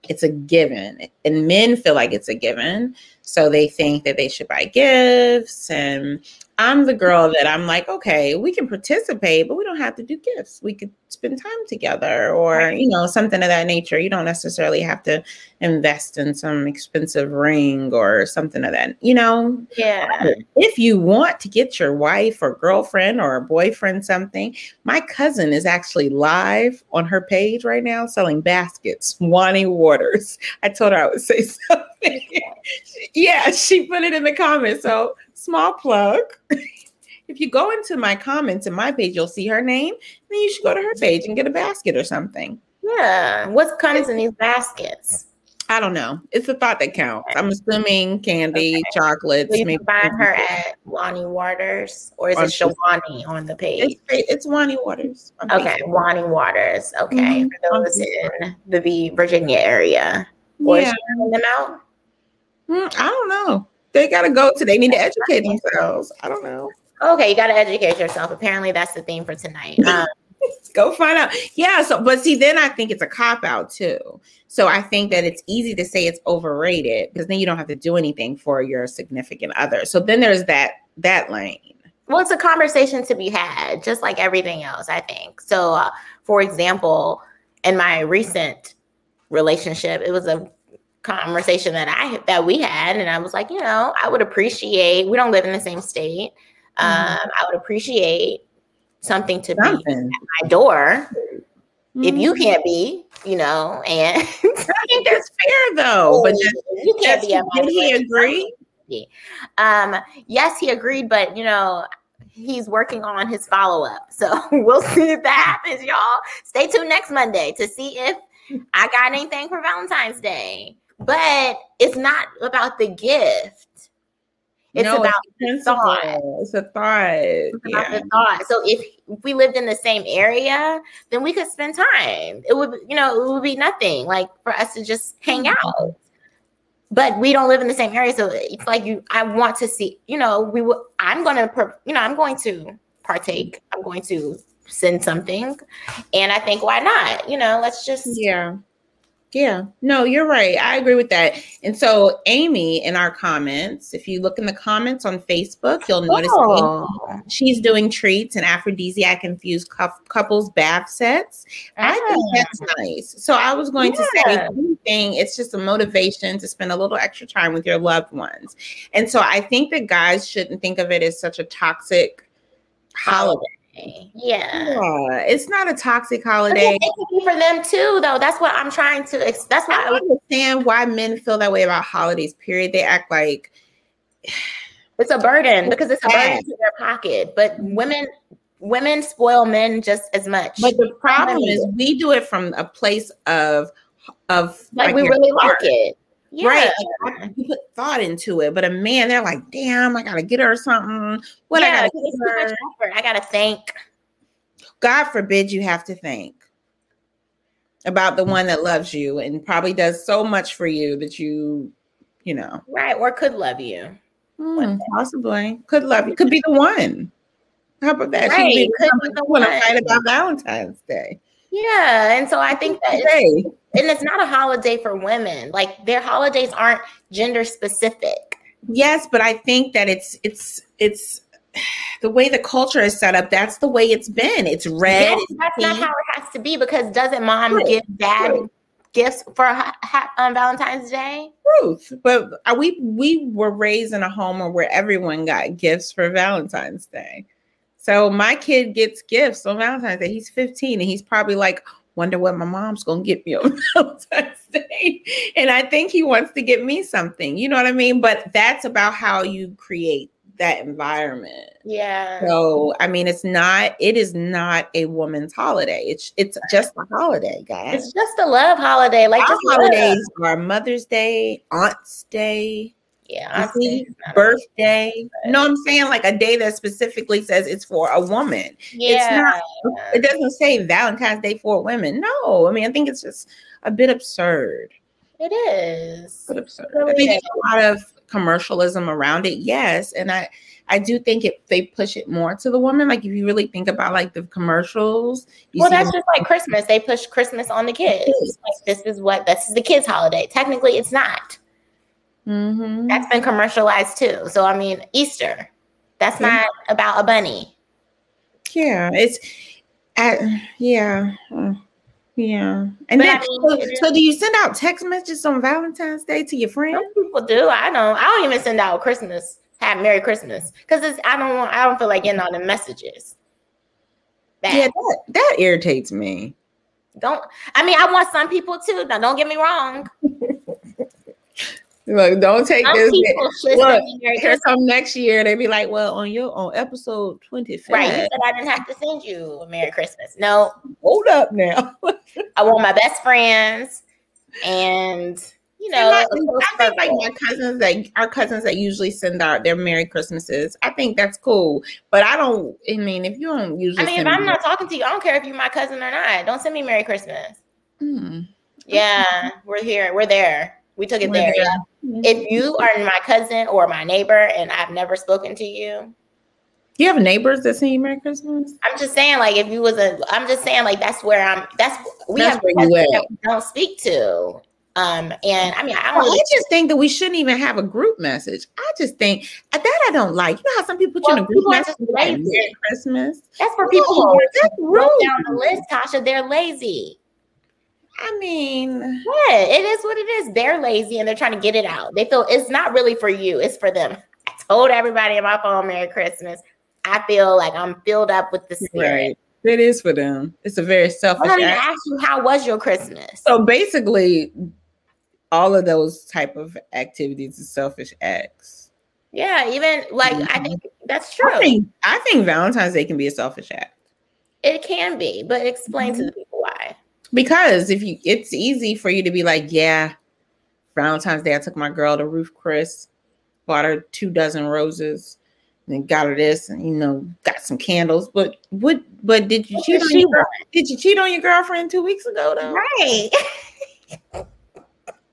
S1: it's a given, and men feel like it's a given. So they think that they should buy gifts and I'm the girl that I'm like, okay, we can participate, but we don't have to do gifts. We could spend time together or, you know, something of that nature. You don't necessarily have to invest in some expensive ring or something of that, you know?
S2: Yeah.
S1: If you want to get your wife or girlfriend or boyfriend something, my cousin is actually live on her page right now selling baskets, Wani Waters. I told her I would say [LAUGHS] something. [LAUGHS] yeah, she put it in the comments. So, small plug. [LAUGHS] if you go into my comments in my page, you'll see her name. Then you should go to her page and get a basket or something.
S2: Yeah. What comes in these baskets?
S1: I don't know. It's the thought that counts. I'm assuming candy, okay. chocolates.
S2: So you maybe find her at Wani Waters, or is it Shawani on the page?
S1: It's, it's Wani Waters.
S2: Okay, Wani Waters. Okay, mm-hmm. for those in the Virginia area. Or yeah. them out?
S1: Mm, I don't know. They gotta go to. They need to educate themselves. I don't know.
S2: Okay, you gotta educate yourself. Apparently, that's the theme for tonight. [LAUGHS] Um,
S1: go find out. Yeah. So, but see, then I think it's a cop out too. So I think that it's easy to say it's overrated because then you don't have to do anything for your significant other. So then there's that that lane.
S2: Well, it's a conversation to be had, just like everything else. I think. So, uh, for example, in my recent relationship, it was a conversation that I that we had, and I was like, you know, I would appreciate. We don't live in the same state. Mm-hmm. Um, I would appreciate something to something. be at my door. Mm-hmm. If you mm-hmm. can't be, you know, and [LAUGHS] I
S1: think that's fair though. [LAUGHS] But you
S2: can't be. at my Did he agree? [LAUGHS] Um, yes, he agreed, but you know, he's working on his follow up. So we'll see if that happens, y'all. Stay tuned next Monday to see if I got anything for Valentine's Day. But it's not about the gift. It's
S1: No,
S2: about
S1: the
S2: the thought.
S1: It's a thought.
S2: It's about
S1: Yeah.
S2: the thought. So if we lived in the same area, then we could spend time. It would, you know, it would be nothing like for us to just hang
S1: Mm-hmm.
S2: out. But we don't live in the same area, so it's like you. I want to see. You know, we will. I'm going to. You know, I'm going to partake. I'm going to send something, and I think why not? You know, let's just.
S1: Yeah. Yeah. No, you're right. I agree with that. And so, Amy, in our comments, if you look in the comments on Facebook, you'll notice oh. Amy,
S2: Oh,
S1: she's doing treats and aphrodisiac infused cou- couples bath sets. I think ah. that's nice. So, I was going to say, anything, it's just a motivation to spend a little extra time with your loved ones. And so, I think that guys shouldn't think of it as such a toxic holiday.
S2: Yeah.
S1: Yeah, it's not a toxic holiday.
S2: it could be for them too, though. That's what I'm trying to. That's why
S1: I don't understand why men feel that way about holidays. Period. They act like
S2: It's a burden because it's a burden to their pocket. But women women spoil men just as much.
S1: But the problem is, we do it from a place of of
S2: like, we
S1: your
S2: really like it. Yeah.
S1: right? Like, you put thought into it, but a man, they're like, "Damn, I gotta get her something." What I gotta
S2: because it's much effort. I gotta think.
S1: God forbid you have to think about the one that loves you and probably does so much for you that you, you know,
S2: Right. Or could love you.
S1: hmm, possibly could love you, could be the one. How about that? She
S2: Right,
S1: could be
S2: could be the
S1: one to fight about Valentine's Day.
S2: Yeah. And so I think that it's, and it's not a holiday for women. Like their holidays aren't gender specific.
S1: Yes, but I think that it's it's it's the way the culture is set up. That's the way it's been. It's red.
S2: Yes,
S1: it's
S2: that's not how it has to be because doesn't mom
S1: Right,
S2: give dad
S1: right.
S2: gifts for on um, Valentine's Day?
S1: truth. But we we were raised in a home where everyone got gifts for Valentine's Day. So my kid gets gifts on Valentine's Day. He's 15 and he's probably like, wonder what my mom's gonna get me on [LAUGHS] Valentine's Day. And I think he wants to get me something. You know what I mean? But that's about how you create that environment.
S2: Yeah.
S1: So I mean, it's not. It is not a woman's holiday. It's it's just a holiday, guys.
S2: It's just a love holiday. Like
S1: Our
S2: just love.
S1: holidays are Mother's Day, Aunt's Day,
S2: Yeah.
S1: you
S2: I
S1: see,
S2: see.
S1: birthday. You know what I'm saying? Like a day that specifically says it's for a woman.
S2: Yeah.
S1: It doesn't say Valentine's Day for women. No, I mean I think it's just a bit absurd.
S2: It is.
S1: But absurd.
S2: Really
S1: I think there's a lot of commercialism around it. Yes, and I I do think it they push it more to the woman. Like if you really think about like the commercials, you
S2: Well, that's just like Christmas. They push Christmas on the kids.
S1: Kids.
S2: Like this is what this is the kids' holiday. Technically, it's not.
S1: Mhm.
S2: That's been commercialized too. So I mean, Easter. That's
S1: Yeah.
S2: not about a bunny.
S1: Yeah, it's yeah. uh, Yeah. And
S2: But
S1: then
S2: I mean,
S1: so, so do you send out text messages on Valentine's Day to your friends?
S2: Some people do. I don't. I don't even send out Christmas. Have Merry Christmas because it's. I don't want. I don't feel like getting all the messages. Back.
S1: Yeah, that, that irritates me.
S2: Don't. I mean, I want some people too. Now, don't get me wrong. [LAUGHS]
S1: Look, don't take
S2: Some
S1: this. Look, Here come next year, They'd be like, "Well, on your on episode twenty five,
S2: Right. You said I didn't have to send you a Merry Christmas. No,
S1: hold up now." [LAUGHS]
S2: I want my best friends, and you know, a
S1: I think like my cousins that our cousins that usually send out their Merry Christmases. I think that's cool, but I don't. I mean, if you don't usually,
S2: I mean, if I'm not talking to you, I don't care if you're my cousin or not. Don't send me Merry Christmas.
S1: Hmm.
S2: Yeah, we're here. We're there. We took it
S1: We're
S2: there.
S1: there.
S2: Yeah. If you are my cousin or my neighbor and I've never spoken to you,
S1: Do you have neighbors that send you Merry Christmas?
S2: I'm just saying, like, if you was a, I'm just saying, like, that's where I'm. That's we
S1: That's
S2: have
S1: where you
S2: that we don't speak to. Um, and I mean, I don't
S1: Well,
S2: really
S1: I just think that we shouldn't even have a group message. I just think uh, that I don't like. You know how some people put you in a group message like. Merry Christmas.
S2: That's for people who
S1: No,
S2: want
S1: that's rude.
S2: down the list, Tasha. They're lazy.
S1: I mean,
S2: Yeah, it is what it is. They're lazy and they're trying to get it out. They feel it's not really for you, it's for them. I told everybody in my phone Merry Christmas. I feel like I'm filled up with the spirit.
S1: right. It is for them. It's a very selfish act.
S2: ask you how was your Christmas?
S1: So basically, all of those type of activities are selfish acts.
S2: Yeah, even like I
S1: Mhm.
S2: think that's true.
S1: I think I think Valentine's Day can be a selfish act
S2: it can be, but explain
S1: Mm-hmm.
S2: to the people.
S1: Because if you, it's easy for you to be like, yeah, Valentine's Day, I took my girl to Ruth Chris, bought her two dozen roses, and got her this, and you know, got some candles. But what? But did you
S2: What
S1: cheat on your? Did you cheat on your girlfriend two weeks ago though?
S2: Right. [LAUGHS]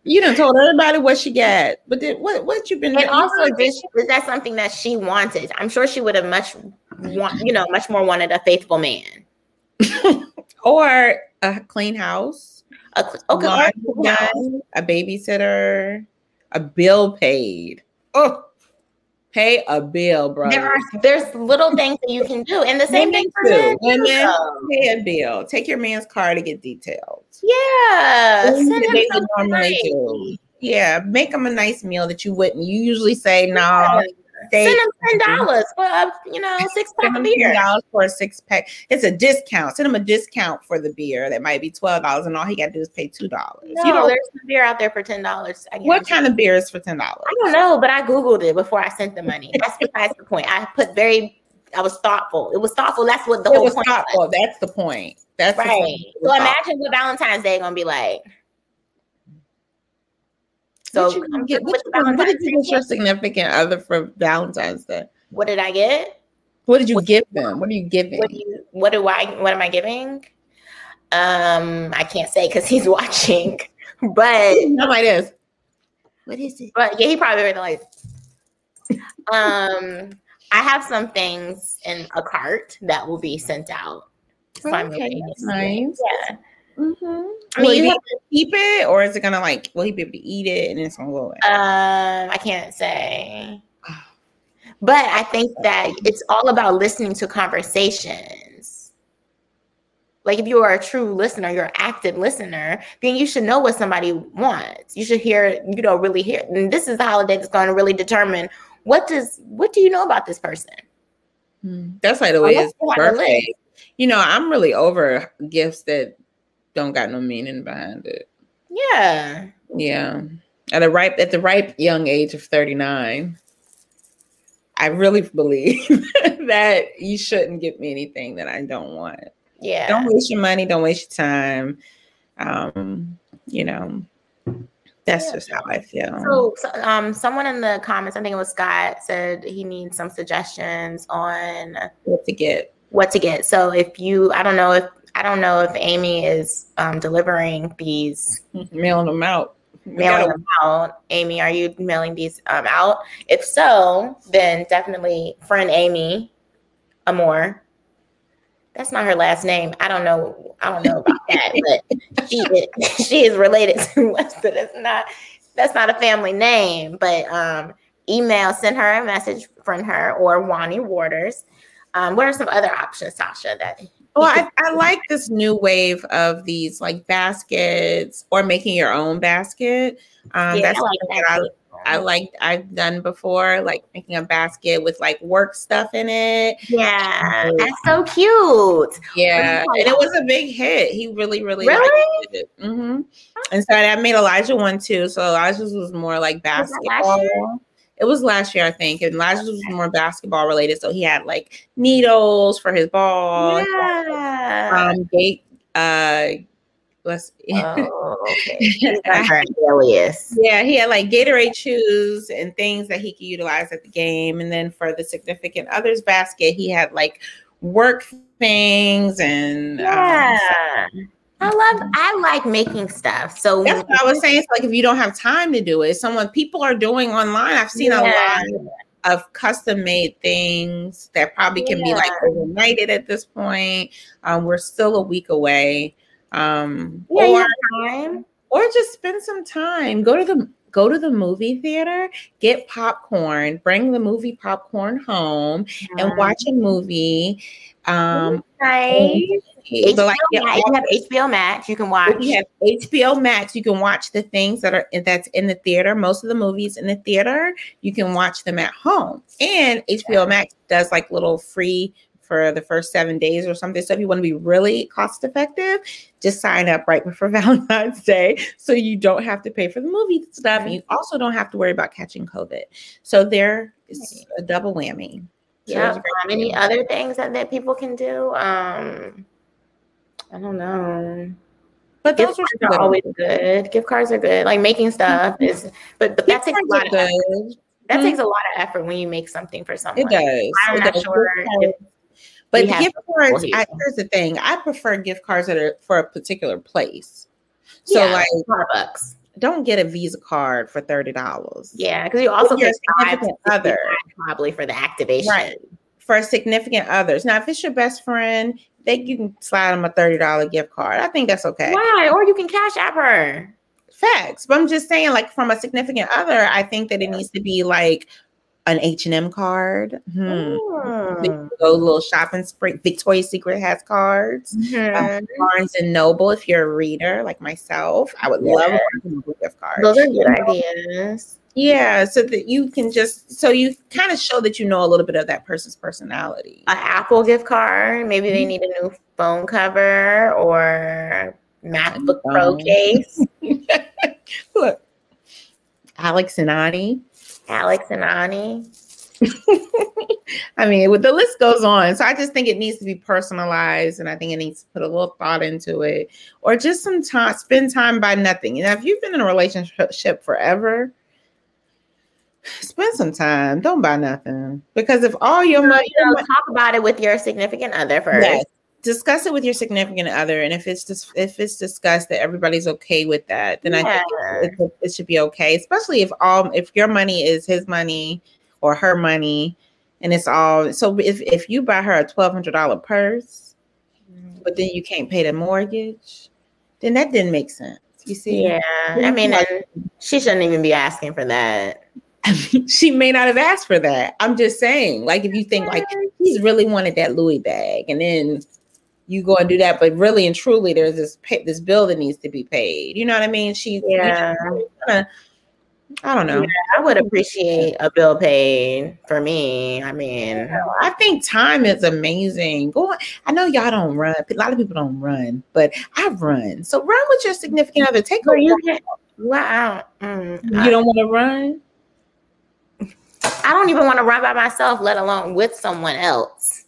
S1: You done told everybody what she got, but then what? What you been?
S2: And also,
S1: really-
S2: this is that something that she wanted? I'm sure she would have much want, you know, much more wanted a faithful man. [LAUGHS]
S1: or a clean house,
S2: A, cl- okay,
S1: laundry
S2: or- yeah.
S1: done, a babysitter, a bill paid. Oh, pay a bill, bro.
S2: there are there's little things that you can do, and the same thing for men.
S1: Women pay a bill. Take your man's car to get detailed.
S2: Yeah, send him
S1: they normally do. Yeah, make them a nice meal that you wouldn't. You usually say no.
S2: Yeah.
S1: They
S2: Send him ten dollars for a you know six pack of beer.
S1: dollars for a six pack. It's a discount. Send him a discount for the beer that might be twelve dollars, and all he got to do is pay two dollars.
S2: No,
S1: you know
S2: there's some beer out there for ten dollars.
S1: what kind of beer is for ten dollars?
S2: I don't know, but I googled it before I sent the money. That's besides the point. I put very. I was thoughtful. It was thoughtful. That's what the
S1: It
S2: whole
S1: was
S2: point
S1: thoughtful.
S2: was.
S1: That's the point. That's
S2: Right. So
S1: was
S2: imagine what Valentine's Day gonna be like. So
S1: what, you
S2: come
S1: get,
S2: with
S1: what, you- what did you get your significant other for Valentine's Day?
S2: What did I get?
S1: What did you give them? What are you giving?
S2: What do you? What do I? What am I giving? Um, I can't say because he's [LAUGHS] watching, but [LAUGHS]
S1: Not like this. What is it?
S2: but yeah, he probably really like. Um, I have some things in a cart that will be sent out.
S1: Okay,
S2: simultaneously.
S1: that's nice.
S2: Yeah,
S1: Mm-hmm.
S2: I
S1: will
S2: mean,
S1: he
S2: you have,
S1: to keep it, or is it gonna like? Will he be able to eat it and it's gonna go away?
S2: um, I can't say, [SIGHS] but I think that it's all about listening to conversations. Like if you are a true listener, you're an active listener, then you should know what somebody wants. You should hear, you know, really hear. And this is the holiday that's going to really determine what does what do you know about this person.
S1: Hmm. That's like the way it's
S2: you have a
S1: birthday. You know, I'm really over gifts that don't got no meaning behind it.
S2: Yeah.
S1: Yeah. At a ripe at the ripe young age of 39, I really believe [LAUGHS] that you shouldn't give me anything that I don't want.
S2: Yeah.
S1: Don't waste your money, don't waste your time. Um, you know, that's
S2: Yeah.
S1: just how I feel.
S2: So, so, um, someone in the comments, I think it was Scott, said he needs some suggestions on
S1: what to get.
S2: what to get. So, if you, I don't know if I don't know if Amy is um, delivering these,
S1: Mailing them out. We
S2: mailing them out. Amy, are you mailing these um, out? If so, then definitely friend Amy Amore. That's not her last name. I don't know. I don't know about that, [LAUGHS] but she is, she is related to [LAUGHS] us, but it's not. That's not a family name. But um, email, send her a message, friend her, or Wani Waters. Um, what are some other options, Tasha? That
S1: Well, I, I like this new wave of these like baskets or making your own basket. Um,
S2: Yeah,
S1: that's
S2: I like that
S1: that. I, I like. I've done before, like making a basket with like work stuff in it.
S2: yeah, that's so cute.
S1: Yeah, and it was a big hit. He really, really,
S2: Really?
S1: liked it. hmm And so I made Elijah one too. So Elijah's was more like
S2: Was that last year?
S1: basketball. It was last year, I think, and last year was more basketball related. So he had like needles for his ball.
S2: Yeah.
S1: Um, gate. Uh, let's.
S2: oh, okay. He's done her alias.
S1: Yeah, he had like Gatorade shoes and things that he could utilize at the game. And then for the significant others basket, he had like work things and um,
S2: Yeah. I love I like making stuff. So
S1: That's what I was saying. It's like if you don't have time to do it, someone people are doing online. I've seen
S2: Yeah.
S1: a lot of custom made things that probably can be like
S2: Yeah.
S1: overnighted at this point. Um, we're still a week away. Um,
S2: Yeah,
S1: or, or just spend some time. Go to the go to the movie theater, get popcorn, bring the movie popcorn home, and watch a movie. Um,
S2: Nice.
S1: like
S2: HBO
S1: get
S2: Max.
S1: all
S2: you have HBO Max. You can watch.
S1: You have HBO Max, you can watch the things that are that's in the theater. Most of the movies in the theater, you can watch them at home. And HBO Max does like little free for the first seven days or something. So if you want to be really cost effective, just sign up right before [LAUGHS] Valentine's Day so you don't have to pay for the movie stuff. And you also don't have to worry about catching COVID. So there is a double whammy. So
S2: Yeah.
S1: great
S2: Any other things that, that people can do? Um, I don't know.
S1: But
S2: Gift
S1: those are
S2: cards are always good. Gift cards are good. Like making stuff is, but, but that takes a lot of effort. that
S1: Mhm.
S2: takes a lot of effort when you make something for someone.
S1: It does.
S2: I'm
S1: It
S2: not
S1: does.
S2: sure
S1: Gift
S2: if
S1: cards- But gift cards. I, here's the thing. I prefer gift cards that are for a particular place. So
S2: Yeah,
S1: like
S2: Starbucks.
S1: don't get a Visa card for thirty dollars.
S2: Yeah, because you also get
S1: significant other.
S2: probably for the activation.
S1: Right. For significant others. Now, if it's your best friend, they you can slide them a thirty dollar gift card. I think that's okay.
S2: Why? Or you can cash app her.
S1: Facts. But I'm just saying, like from a significant other, I think that it needs to be like an H and M card. Hmm.
S2: Mm.
S1: Go a little shopping spree. Victoria's Secret has cards.
S2: Mhm.
S1: Um, Barnes and Noble, if you're a reader like myself, I would love a Barnes and Noble gift card.
S2: Those are good ideas.
S1: Yeah, so that you can just so you kind of show that you know a little bit of that person's personality.
S2: An Apple gift card. Maybe
S1: Mm-hmm.
S2: they need a new phone cover or MacBook Pro case. [LAUGHS]
S1: Look, Alex and Ani.
S2: Alex and Ani. [LAUGHS]
S1: I mean, with the list goes on. So I just think it needs to be personalized, and I think it needs to put a little thought into it, or just some time, spend time by nothing. And if you've been in a relationship forever, spend some time. Don't buy nothing because if all your money,
S2: You know, talk about it with your significant other first.
S1: Yes. Discuss it with your significant other, and if it's just if it's discussed that everybody's okay with that, then I think it, it, should be okay. Especially if all if your money is his money or her money, and it's all so. If if you buy her a twelve hundred dollar purse, mm-hmm. but then you can't pay the mortgage, then that didn't make sense. You see?
S2: Yeah. I mean, and she shouldn't even be asking for that. [LAUGHS]
S1: she may not have asked for that. I'm just saying, like, if you think like he's really wanted that Louis bag, and then you go and do that, but really and truly, there's this pay, this bill that needs to be paid. You know what I mean? She,
S2: Yeah.
S1: kinda- I don't know.
S2: I would appreciate a bill paid for me. I mean,
S1: I think time is amazing. Go on. I know y'all don't run. A lot of people don't run, but I run. So run with your significant other. Take a
S2: Well, you can, wow. Mm,
S1: You don't want to run.
S2: I don't even want to run by myself, let alone with someone else.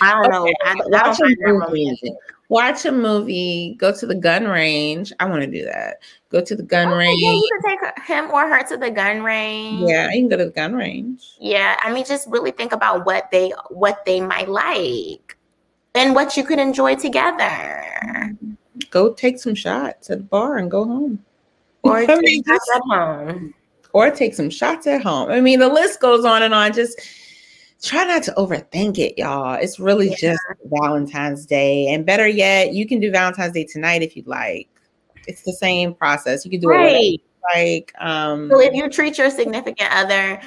S2: I don't know.
S1: Okay,
S2: I, I don't
S1: Watch
S2: find that
S1: movie.
S2: romantic.
S1: Watch a movie. Go to the gun range. I want to do that. Go to the gun
S2: Oh,
S1: range.
S2: yeah, you can take him or her to the gun range.
S1: Yeah, you can go to the gun range.
S2: Yeah, I mean, just really think about what they what they might like and what you could enjoy together, mm-hmm.
S1: Go take some shots at the bar and go home. [LAUGHS]
S2: or
S1: I
S2: take
S1: mean,
S2: us
S1: just-
S2: at home.
S1: or take some shots at home. I mean, the list goes on and on. Just try not to overthink it, y'all. It's really
S2: Yeah.
S1: just Valentine's Day. And better yet, you can do Valentine's Day tonight if you'd like. It's the same process. You can do it
S2: Right.
S1: you like. Um,
S2: So if you treat your significant other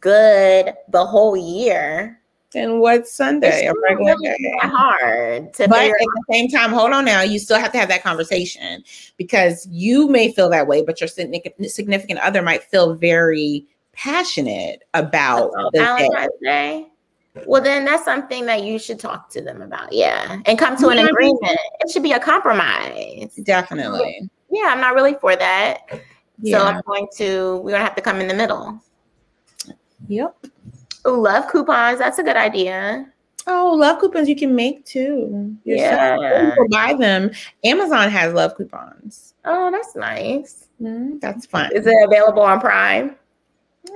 S2: good the whole year,
S1: and what's Sunday?
S2: it's
S1: regular
S2: really
S1: day.
S2: hard to
S1: But at the same time, hold on now, you still have to have that conversation because you may feel that way, but your significant other might feel very passionate about
S2: out
S1: the.
S2: Valentine's Day. Well, then that's something that you should talk to them about, yeah, and come to an
S1: Yeah,
S2: agreement. It should be a compromise.
S1: Definitely.
S2: Yeah, I'm not really for that,
S1: Yeah.
S2: so I'm going to. We're gonna have to come in the middle.
S1: Yep.
S2: Oh, love coupons. That's a good idea.
S1: Oh, love coupons you can make too. yourself.
S2: Yeah.
S1: You can buy them. Amazon has love coupons.
S2: Oh, that's nice.
S1: Mm, that's fun.
S2: Is it available on Prime?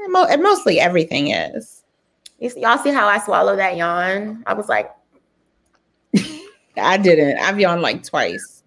S1: Mo- and mostly everything is.
S2: You see, y'all see how I swallowed that yawn? I was like,
S1: I didn't. I've yawned like twice.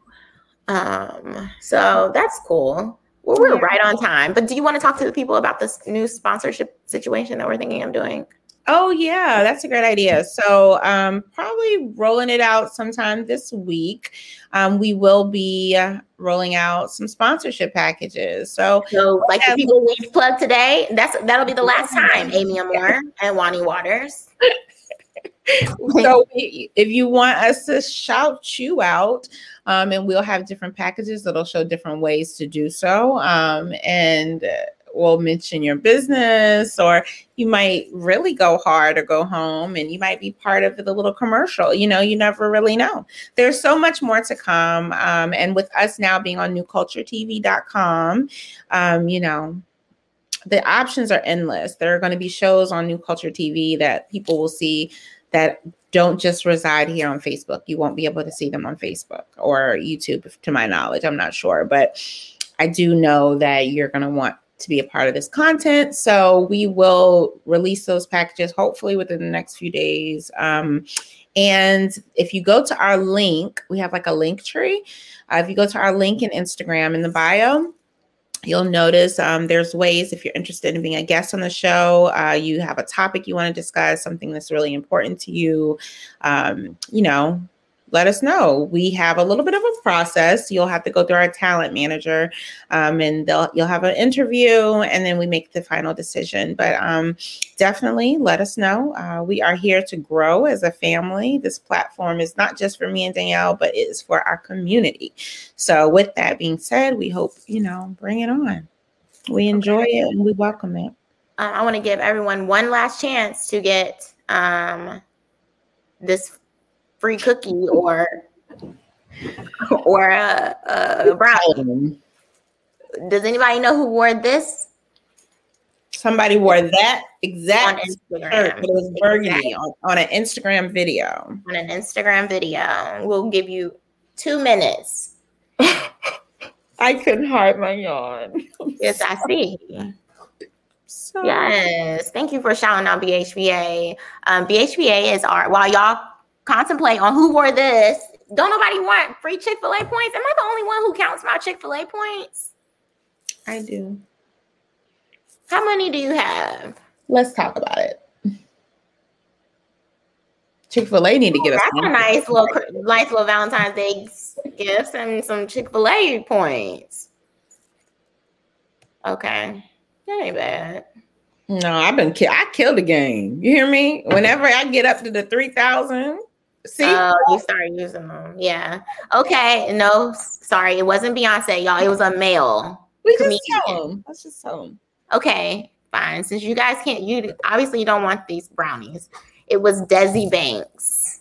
S2: um, so that's cool. Well, we're right on time. But do you want to talk to the people about this new sponsorship situation that we're thinking of doing?
S1: Oh yeah, that's a great idea. So um, probably rolling it out sometime this week. Um, we will be uh, rolling out some sponsorship packages. So
S2: So, like the plugged today, that's that'll be the last time. Amy Amore and Wani Waters. [LAUGHS]
S1: so if you want us to shout you out um, and we'll have different packages that'll show different ways to do so um, and uh, will mention your business, or you might really go hard or go home and you might be part of the little commercial. You know, you never really know. There's so much more to come. Um, and with us now being on newculturetv.com, um, you know, the options are endless. There are going to be shows on New Culture TV that people will see that don't just reside here on Facebook. You won't be able to see them on Facebook or YouTube, to my knowledge. I'm not sure, but I do know that you're going to want to be a part of this content. So we will release those packages hopefully within the next few days. Um, and if you go to our link, we have like a link tree. Uh, if you go to our link in Instagram in the bio, You'll notice um, there's ways if you're interested in being a guest on the show, uh, you have a topic you want to discuss, something that's really important to you. Um, you know, let us know. We have a little bit of a process. You'll have to go through our talent manager, um, and they'll you'll have an interview, and then we make the final decision. But um, definitely let us know. Uh, we are here to grow as a family. This platform is not just for me and Danielle, but it is for our community. So, with that being said, we hope you know bring it on. We enjoy okay. it and we welcome it.
S2: Um, I want to give everyone one last chance to get um, this free cookie or or a, a brownie. Does anybody know who wore this?
S1: Somebody wore that exact shirt, it was burgundy exactly. on, on an Instagram video.
S2: On an Instagram video. We'll give you two minutes. [LAUGHS]
S1: I couldn't hide my yawn.
S2: yes, I see. So. Yes, thank you for shouting out BHBA. Um, BHBA is our while y'all contemplate on who wore this. Don't nobody want free Chick fil A points? Am I the only one who counts my Chick fil A points?
S1: I do.
S2: How many do you have?
S1: Let's talk about it. Chick Fil A need to get us.
S2: That's a nice little, nice little Valentine's Day gift and some Chick Fil A points. Okay, that ain't bad.
S1: No, I've been. Ki- I killed the game. You hear me? Whenever I get up to the three thousand,
S2: See, oh, you start using them. Yeah. Okay. No, sorry, it wasn't Beyonce, y'all. It was a male.
S1: We comedian. just tell him. Let's just tell him.
S2: Okay, fine. Since you guys can't, you obviously you don't want these brownies. It was Desi Banks,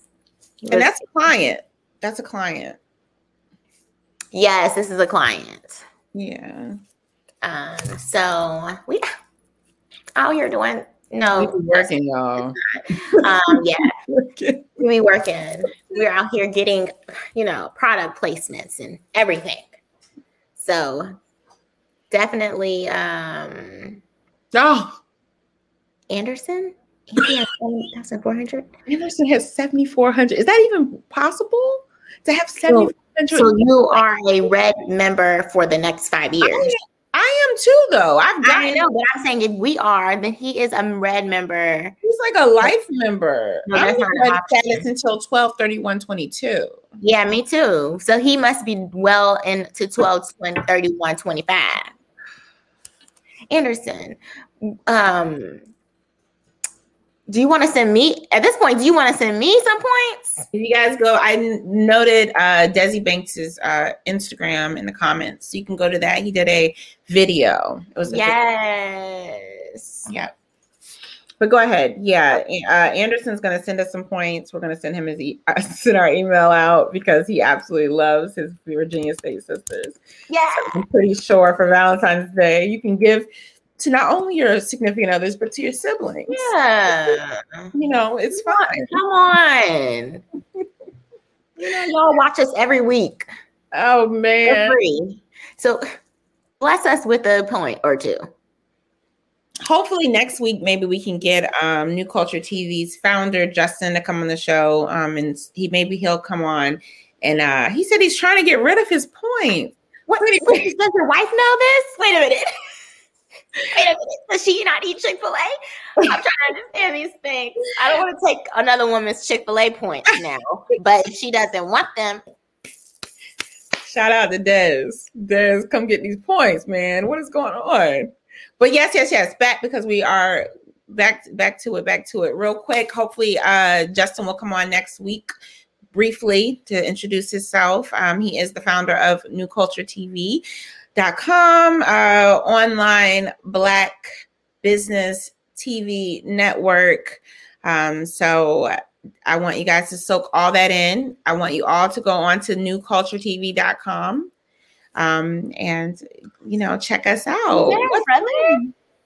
S1: and that's a client. That's a client.
S2: Yes, this is a client.
S1: Yeah.
S2: Um. So we out here doing no,
S1: we working, y'all. [LAUGHS]
S2: Um, yeah, we working. We're out here getting, you know, product placements and everything. So definitely, um,
S1: oh,
S2: Anderson. Anderson
S1: Anderson has 7,400. Is that even possible to have 7,400?
S2: So you are a red member for the next five years.
S1: I am too, though. I've got.
S2: I know, but I'm saying if we are, then he is a red member.
S1: He's like a life member. No, that's I'm not status until 12 31 22.
S2: Yeah, me too. So he must be well into 12 31 25. Anderson, um, do you want to send me at this point? Do you want to send me some points?
S1: If you guys go, I noted uh, Desi Banks's uh, Instagram in the comments. So you can go to that. He did a video. It was
S2: yes,
S1: video. yeah. But go ahead. Yeah, uh, Anderson's going to send us some points. We're going to send him his e- [LAUGHS] send our email out because he absolutely loves his Virginia State sisters.
S2: Yeah,
S1: so I'm pretty sure for Valentine's Day you can give to not only your significant others, but to your siblings.
S2: Yeah.
S1: You know, it's fine.
S2: Come on. you know, y'all watch us every week.
S1: Oh man.
S2: So bless us with a point or two.
S1: Hopefully next week, maybe we can get um, New Culture TV's founder Justin to come on the show. Um, and he maybe he'll come on. And uh, he said he's trying to get rid of his points.
S2: What? Wait, wait, does your wife know this? Wait a minute. [LAUGHS] Wait a minute. Does she not eat Chick fil A? I'm trying to understand these things. I don't want to take another woman's Chick fil A points now, but if she doesn't want them.
S1: Shout out to Des. Des, come get these points, man. What is going on? But yes, yes, yes. Back because we are back back to it, back to it real quick. Hopefully, uh Justin will come on next week briefly to introduce himself. Um, he is the founder of New Culture TV.com, uh, online Black business TV network. Um, so I want you guys to soak all that in. I want you all to go on to newculturetv.com um, and, you know, check us out.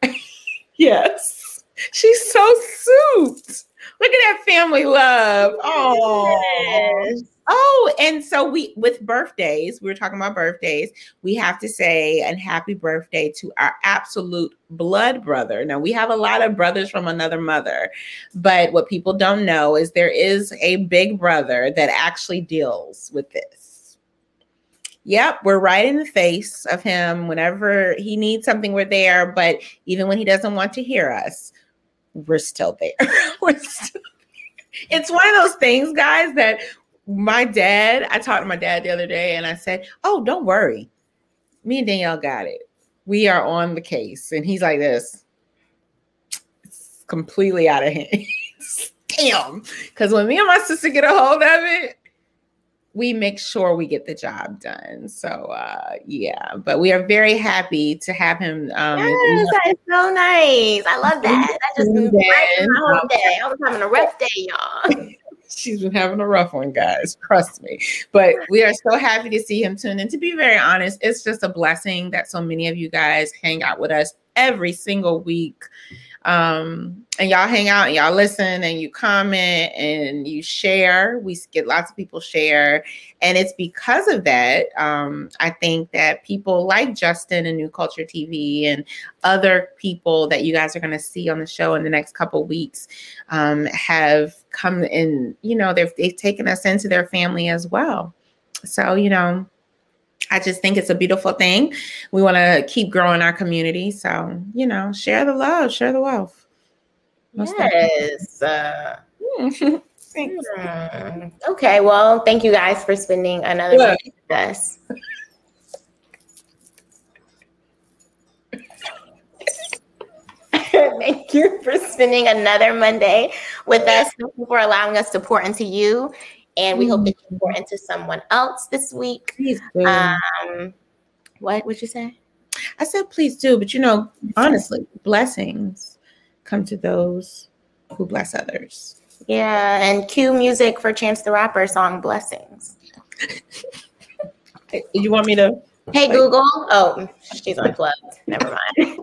S2: Yeah, [LAUGHS]
S1: yes. She's so suit. Look at that family love. Oh.
S2: Yes.
S1: Oh, and so we with birthdays, we were talking about birthdays. We have to say and happy birthday to our absolute blood brother. Now we have a lot of brothers from another mother, but what people don't know is there is a big brother that actually deals with this. Yep, we're right in the face of him whenever he needs something, we're there. But even when he doesn't want to hear us, we're still there. [LAUGHS] we're still it's one of those things, guys, that my dad, I talked to my dad the other day and I said, Oh, don't worry. Me and Danielle got it. We are on the case. And he's like this. It's completely out of hand. [LAUGHS] Damn. Because when me and my sister get a hold of it, we make sure we get the job done. So uh yeah, but we are very happy to have him um
S2: Yes, that is so nice. I love that. That just my whole day. I was having a rough day, y'all. [LAUGHS]
S1: she's been having a rough one, guys. Trust me. But we are so happy to see him tune in. To be very honest, it's just a blessing that so many of you guys hang out with us every single week. Um, and y'all hang out and y'all listen and you comment and you share. We get lots of people share. And it's because of that, um, I think that people like Justin and New Culture TV and other people that you guys are going to see on the show in the next couple weeks um, have come in, you know, they've, they've taken us into their family as well. So, you know, I just think it's a beautiful thing. We want to keep growing our community. So, you know, share the love, share the wealth. Most
S2: Yes. Uh,
S1: definitely. [LAUGHS] Thanks.
S2: hmm. Okay, well, thank you guys for spending another
S1: Yeah.
S2: day with us. [LAUGHS] Thank you for spending another Monday with us. Thank you for allowing us to pour into you. And we hope that you pour into someone else this week.
S1: Please do.
S2: Um, what would you say?
S1: I said, please do. But, you know, honestly, blessings come to those who bless others.
S2: Yeah, and cue music for Chance the Rapper song Blessings. [LAUGHS]
S1: You want me to?
S2: Hey Google. Oh, she's unplugged. Never mind.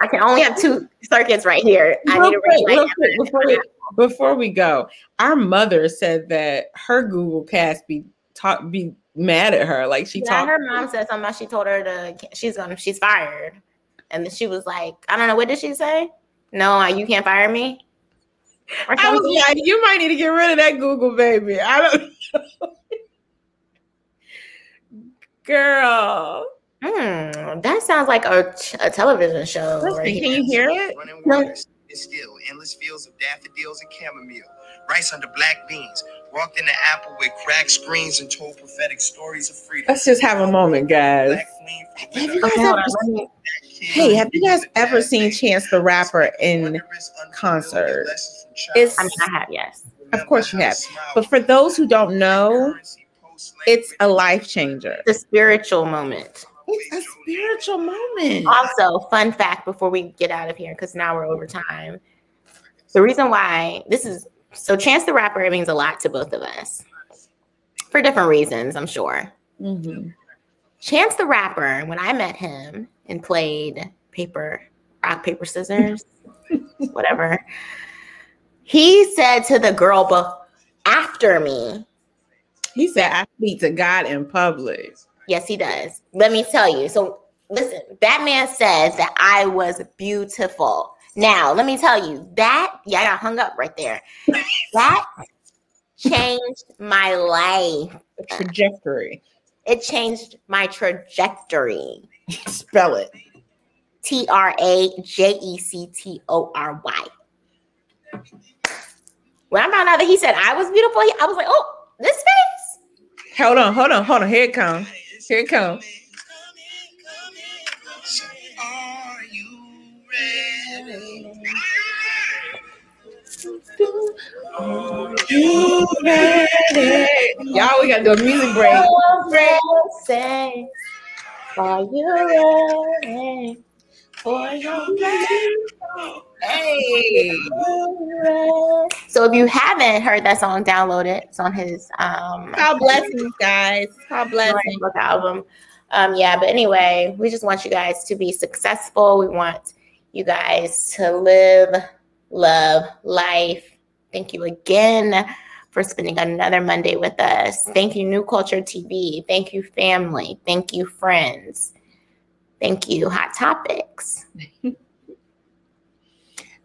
S2: I can only have two circuits right here. I need to
S1: Real
S2: reach
S1: quick, real
S2: my
S1: quick, before, before we go, our mother said that her Google Cast be talk be mad at her. Like she
S2: Yeah,
S1: talked.
S2: her mom said something about she told her to she's gonna she's fired. And then she was like, I don't know, what did she say? No, you can't fire me. Or
S1: I was like, you might need to get rid of that Google baby. I don't. [LAUGHS] Girl.
S2: Hmm, that sounds like a, a television show.
S1: Listen,
S2: right
S1: can you hear it?
S4: Running and still endless fields of daffodils and chamomile. Rice under black beans. Walked in the apple with cracked screens and told prophetic stories of freedom.
S1: Let's just have a moment, guys.
S4: Black queen for
S1: Have you guys ever
S2: on,
S1: Hey, have you guys ever seen Chance the Rapper in concert? It's-
S2: I mean, I have, yes.
S1: Of course you have. But for those who don't know, it's a life changer.
S2: The spiritual moment.
S1: It's a spiritual moment.
S2: Also, fun fact before we get out of here, because now we're over time. The reason why this is so Chance the Rapper it means a lot to both of us for different reasons, I'm sure.
S1: Mhm.
S2: Chance the Rapper, when I met him and played paper, rock, paper, scissors, [LAUGHS] whatever, he said to the girl but after me,
S1: He said, I speak to God in public.
S2: Yes, he does. Let me tell you. So, listen, that man says that I was beautiful. Now, let me tell you that, yeah, I got hung up right there. That [LAUGHS] changed my life.
S1: Trajectory.
S2: It changed my trajectory.
S1: Spell it.
S2: T R A J E C T O R Y. When I found out that he said I was beautiful, I was like, oh, this face.
S1: Hold on, hold on, hold on. Here it comes. Here it comes.
S4: Are you ready? Are you
S1: ready? Y'all, we gotta do a music break.
S2: Are you ready for your
S1: Hey.
S2: So if you haven't heard that song, download it. It's on his um
S1: It's called blessings, guys. Called blessings.
S2: book album. Um, yeah, but anyway, we just want you guys to be successful. We want you guys to live, love, life. Thank you again for spending another Monday with us. Thank you, New Culture TV. Thank you, family. Thank you, friends. Thank you, Hot Topics. [LAUGHS]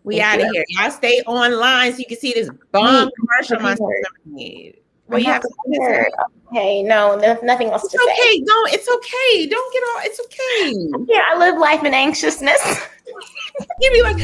S1: We out of here. Y'all stay online so you can see this bomb
S2: Me.
S1: commercial my
S2: I'm
S1: sister
S2: hurt.
S1: made. Well,
S2: I'm
S1: you have to.
S2: Okay, no, no, nothing else
S1: It's
S2: to say.
S1: okay. Don't. It's okay. Don't get all. It's okay.
S2: Yeah, I live life in anxiousness. [LAUGHS]
S1: You be like,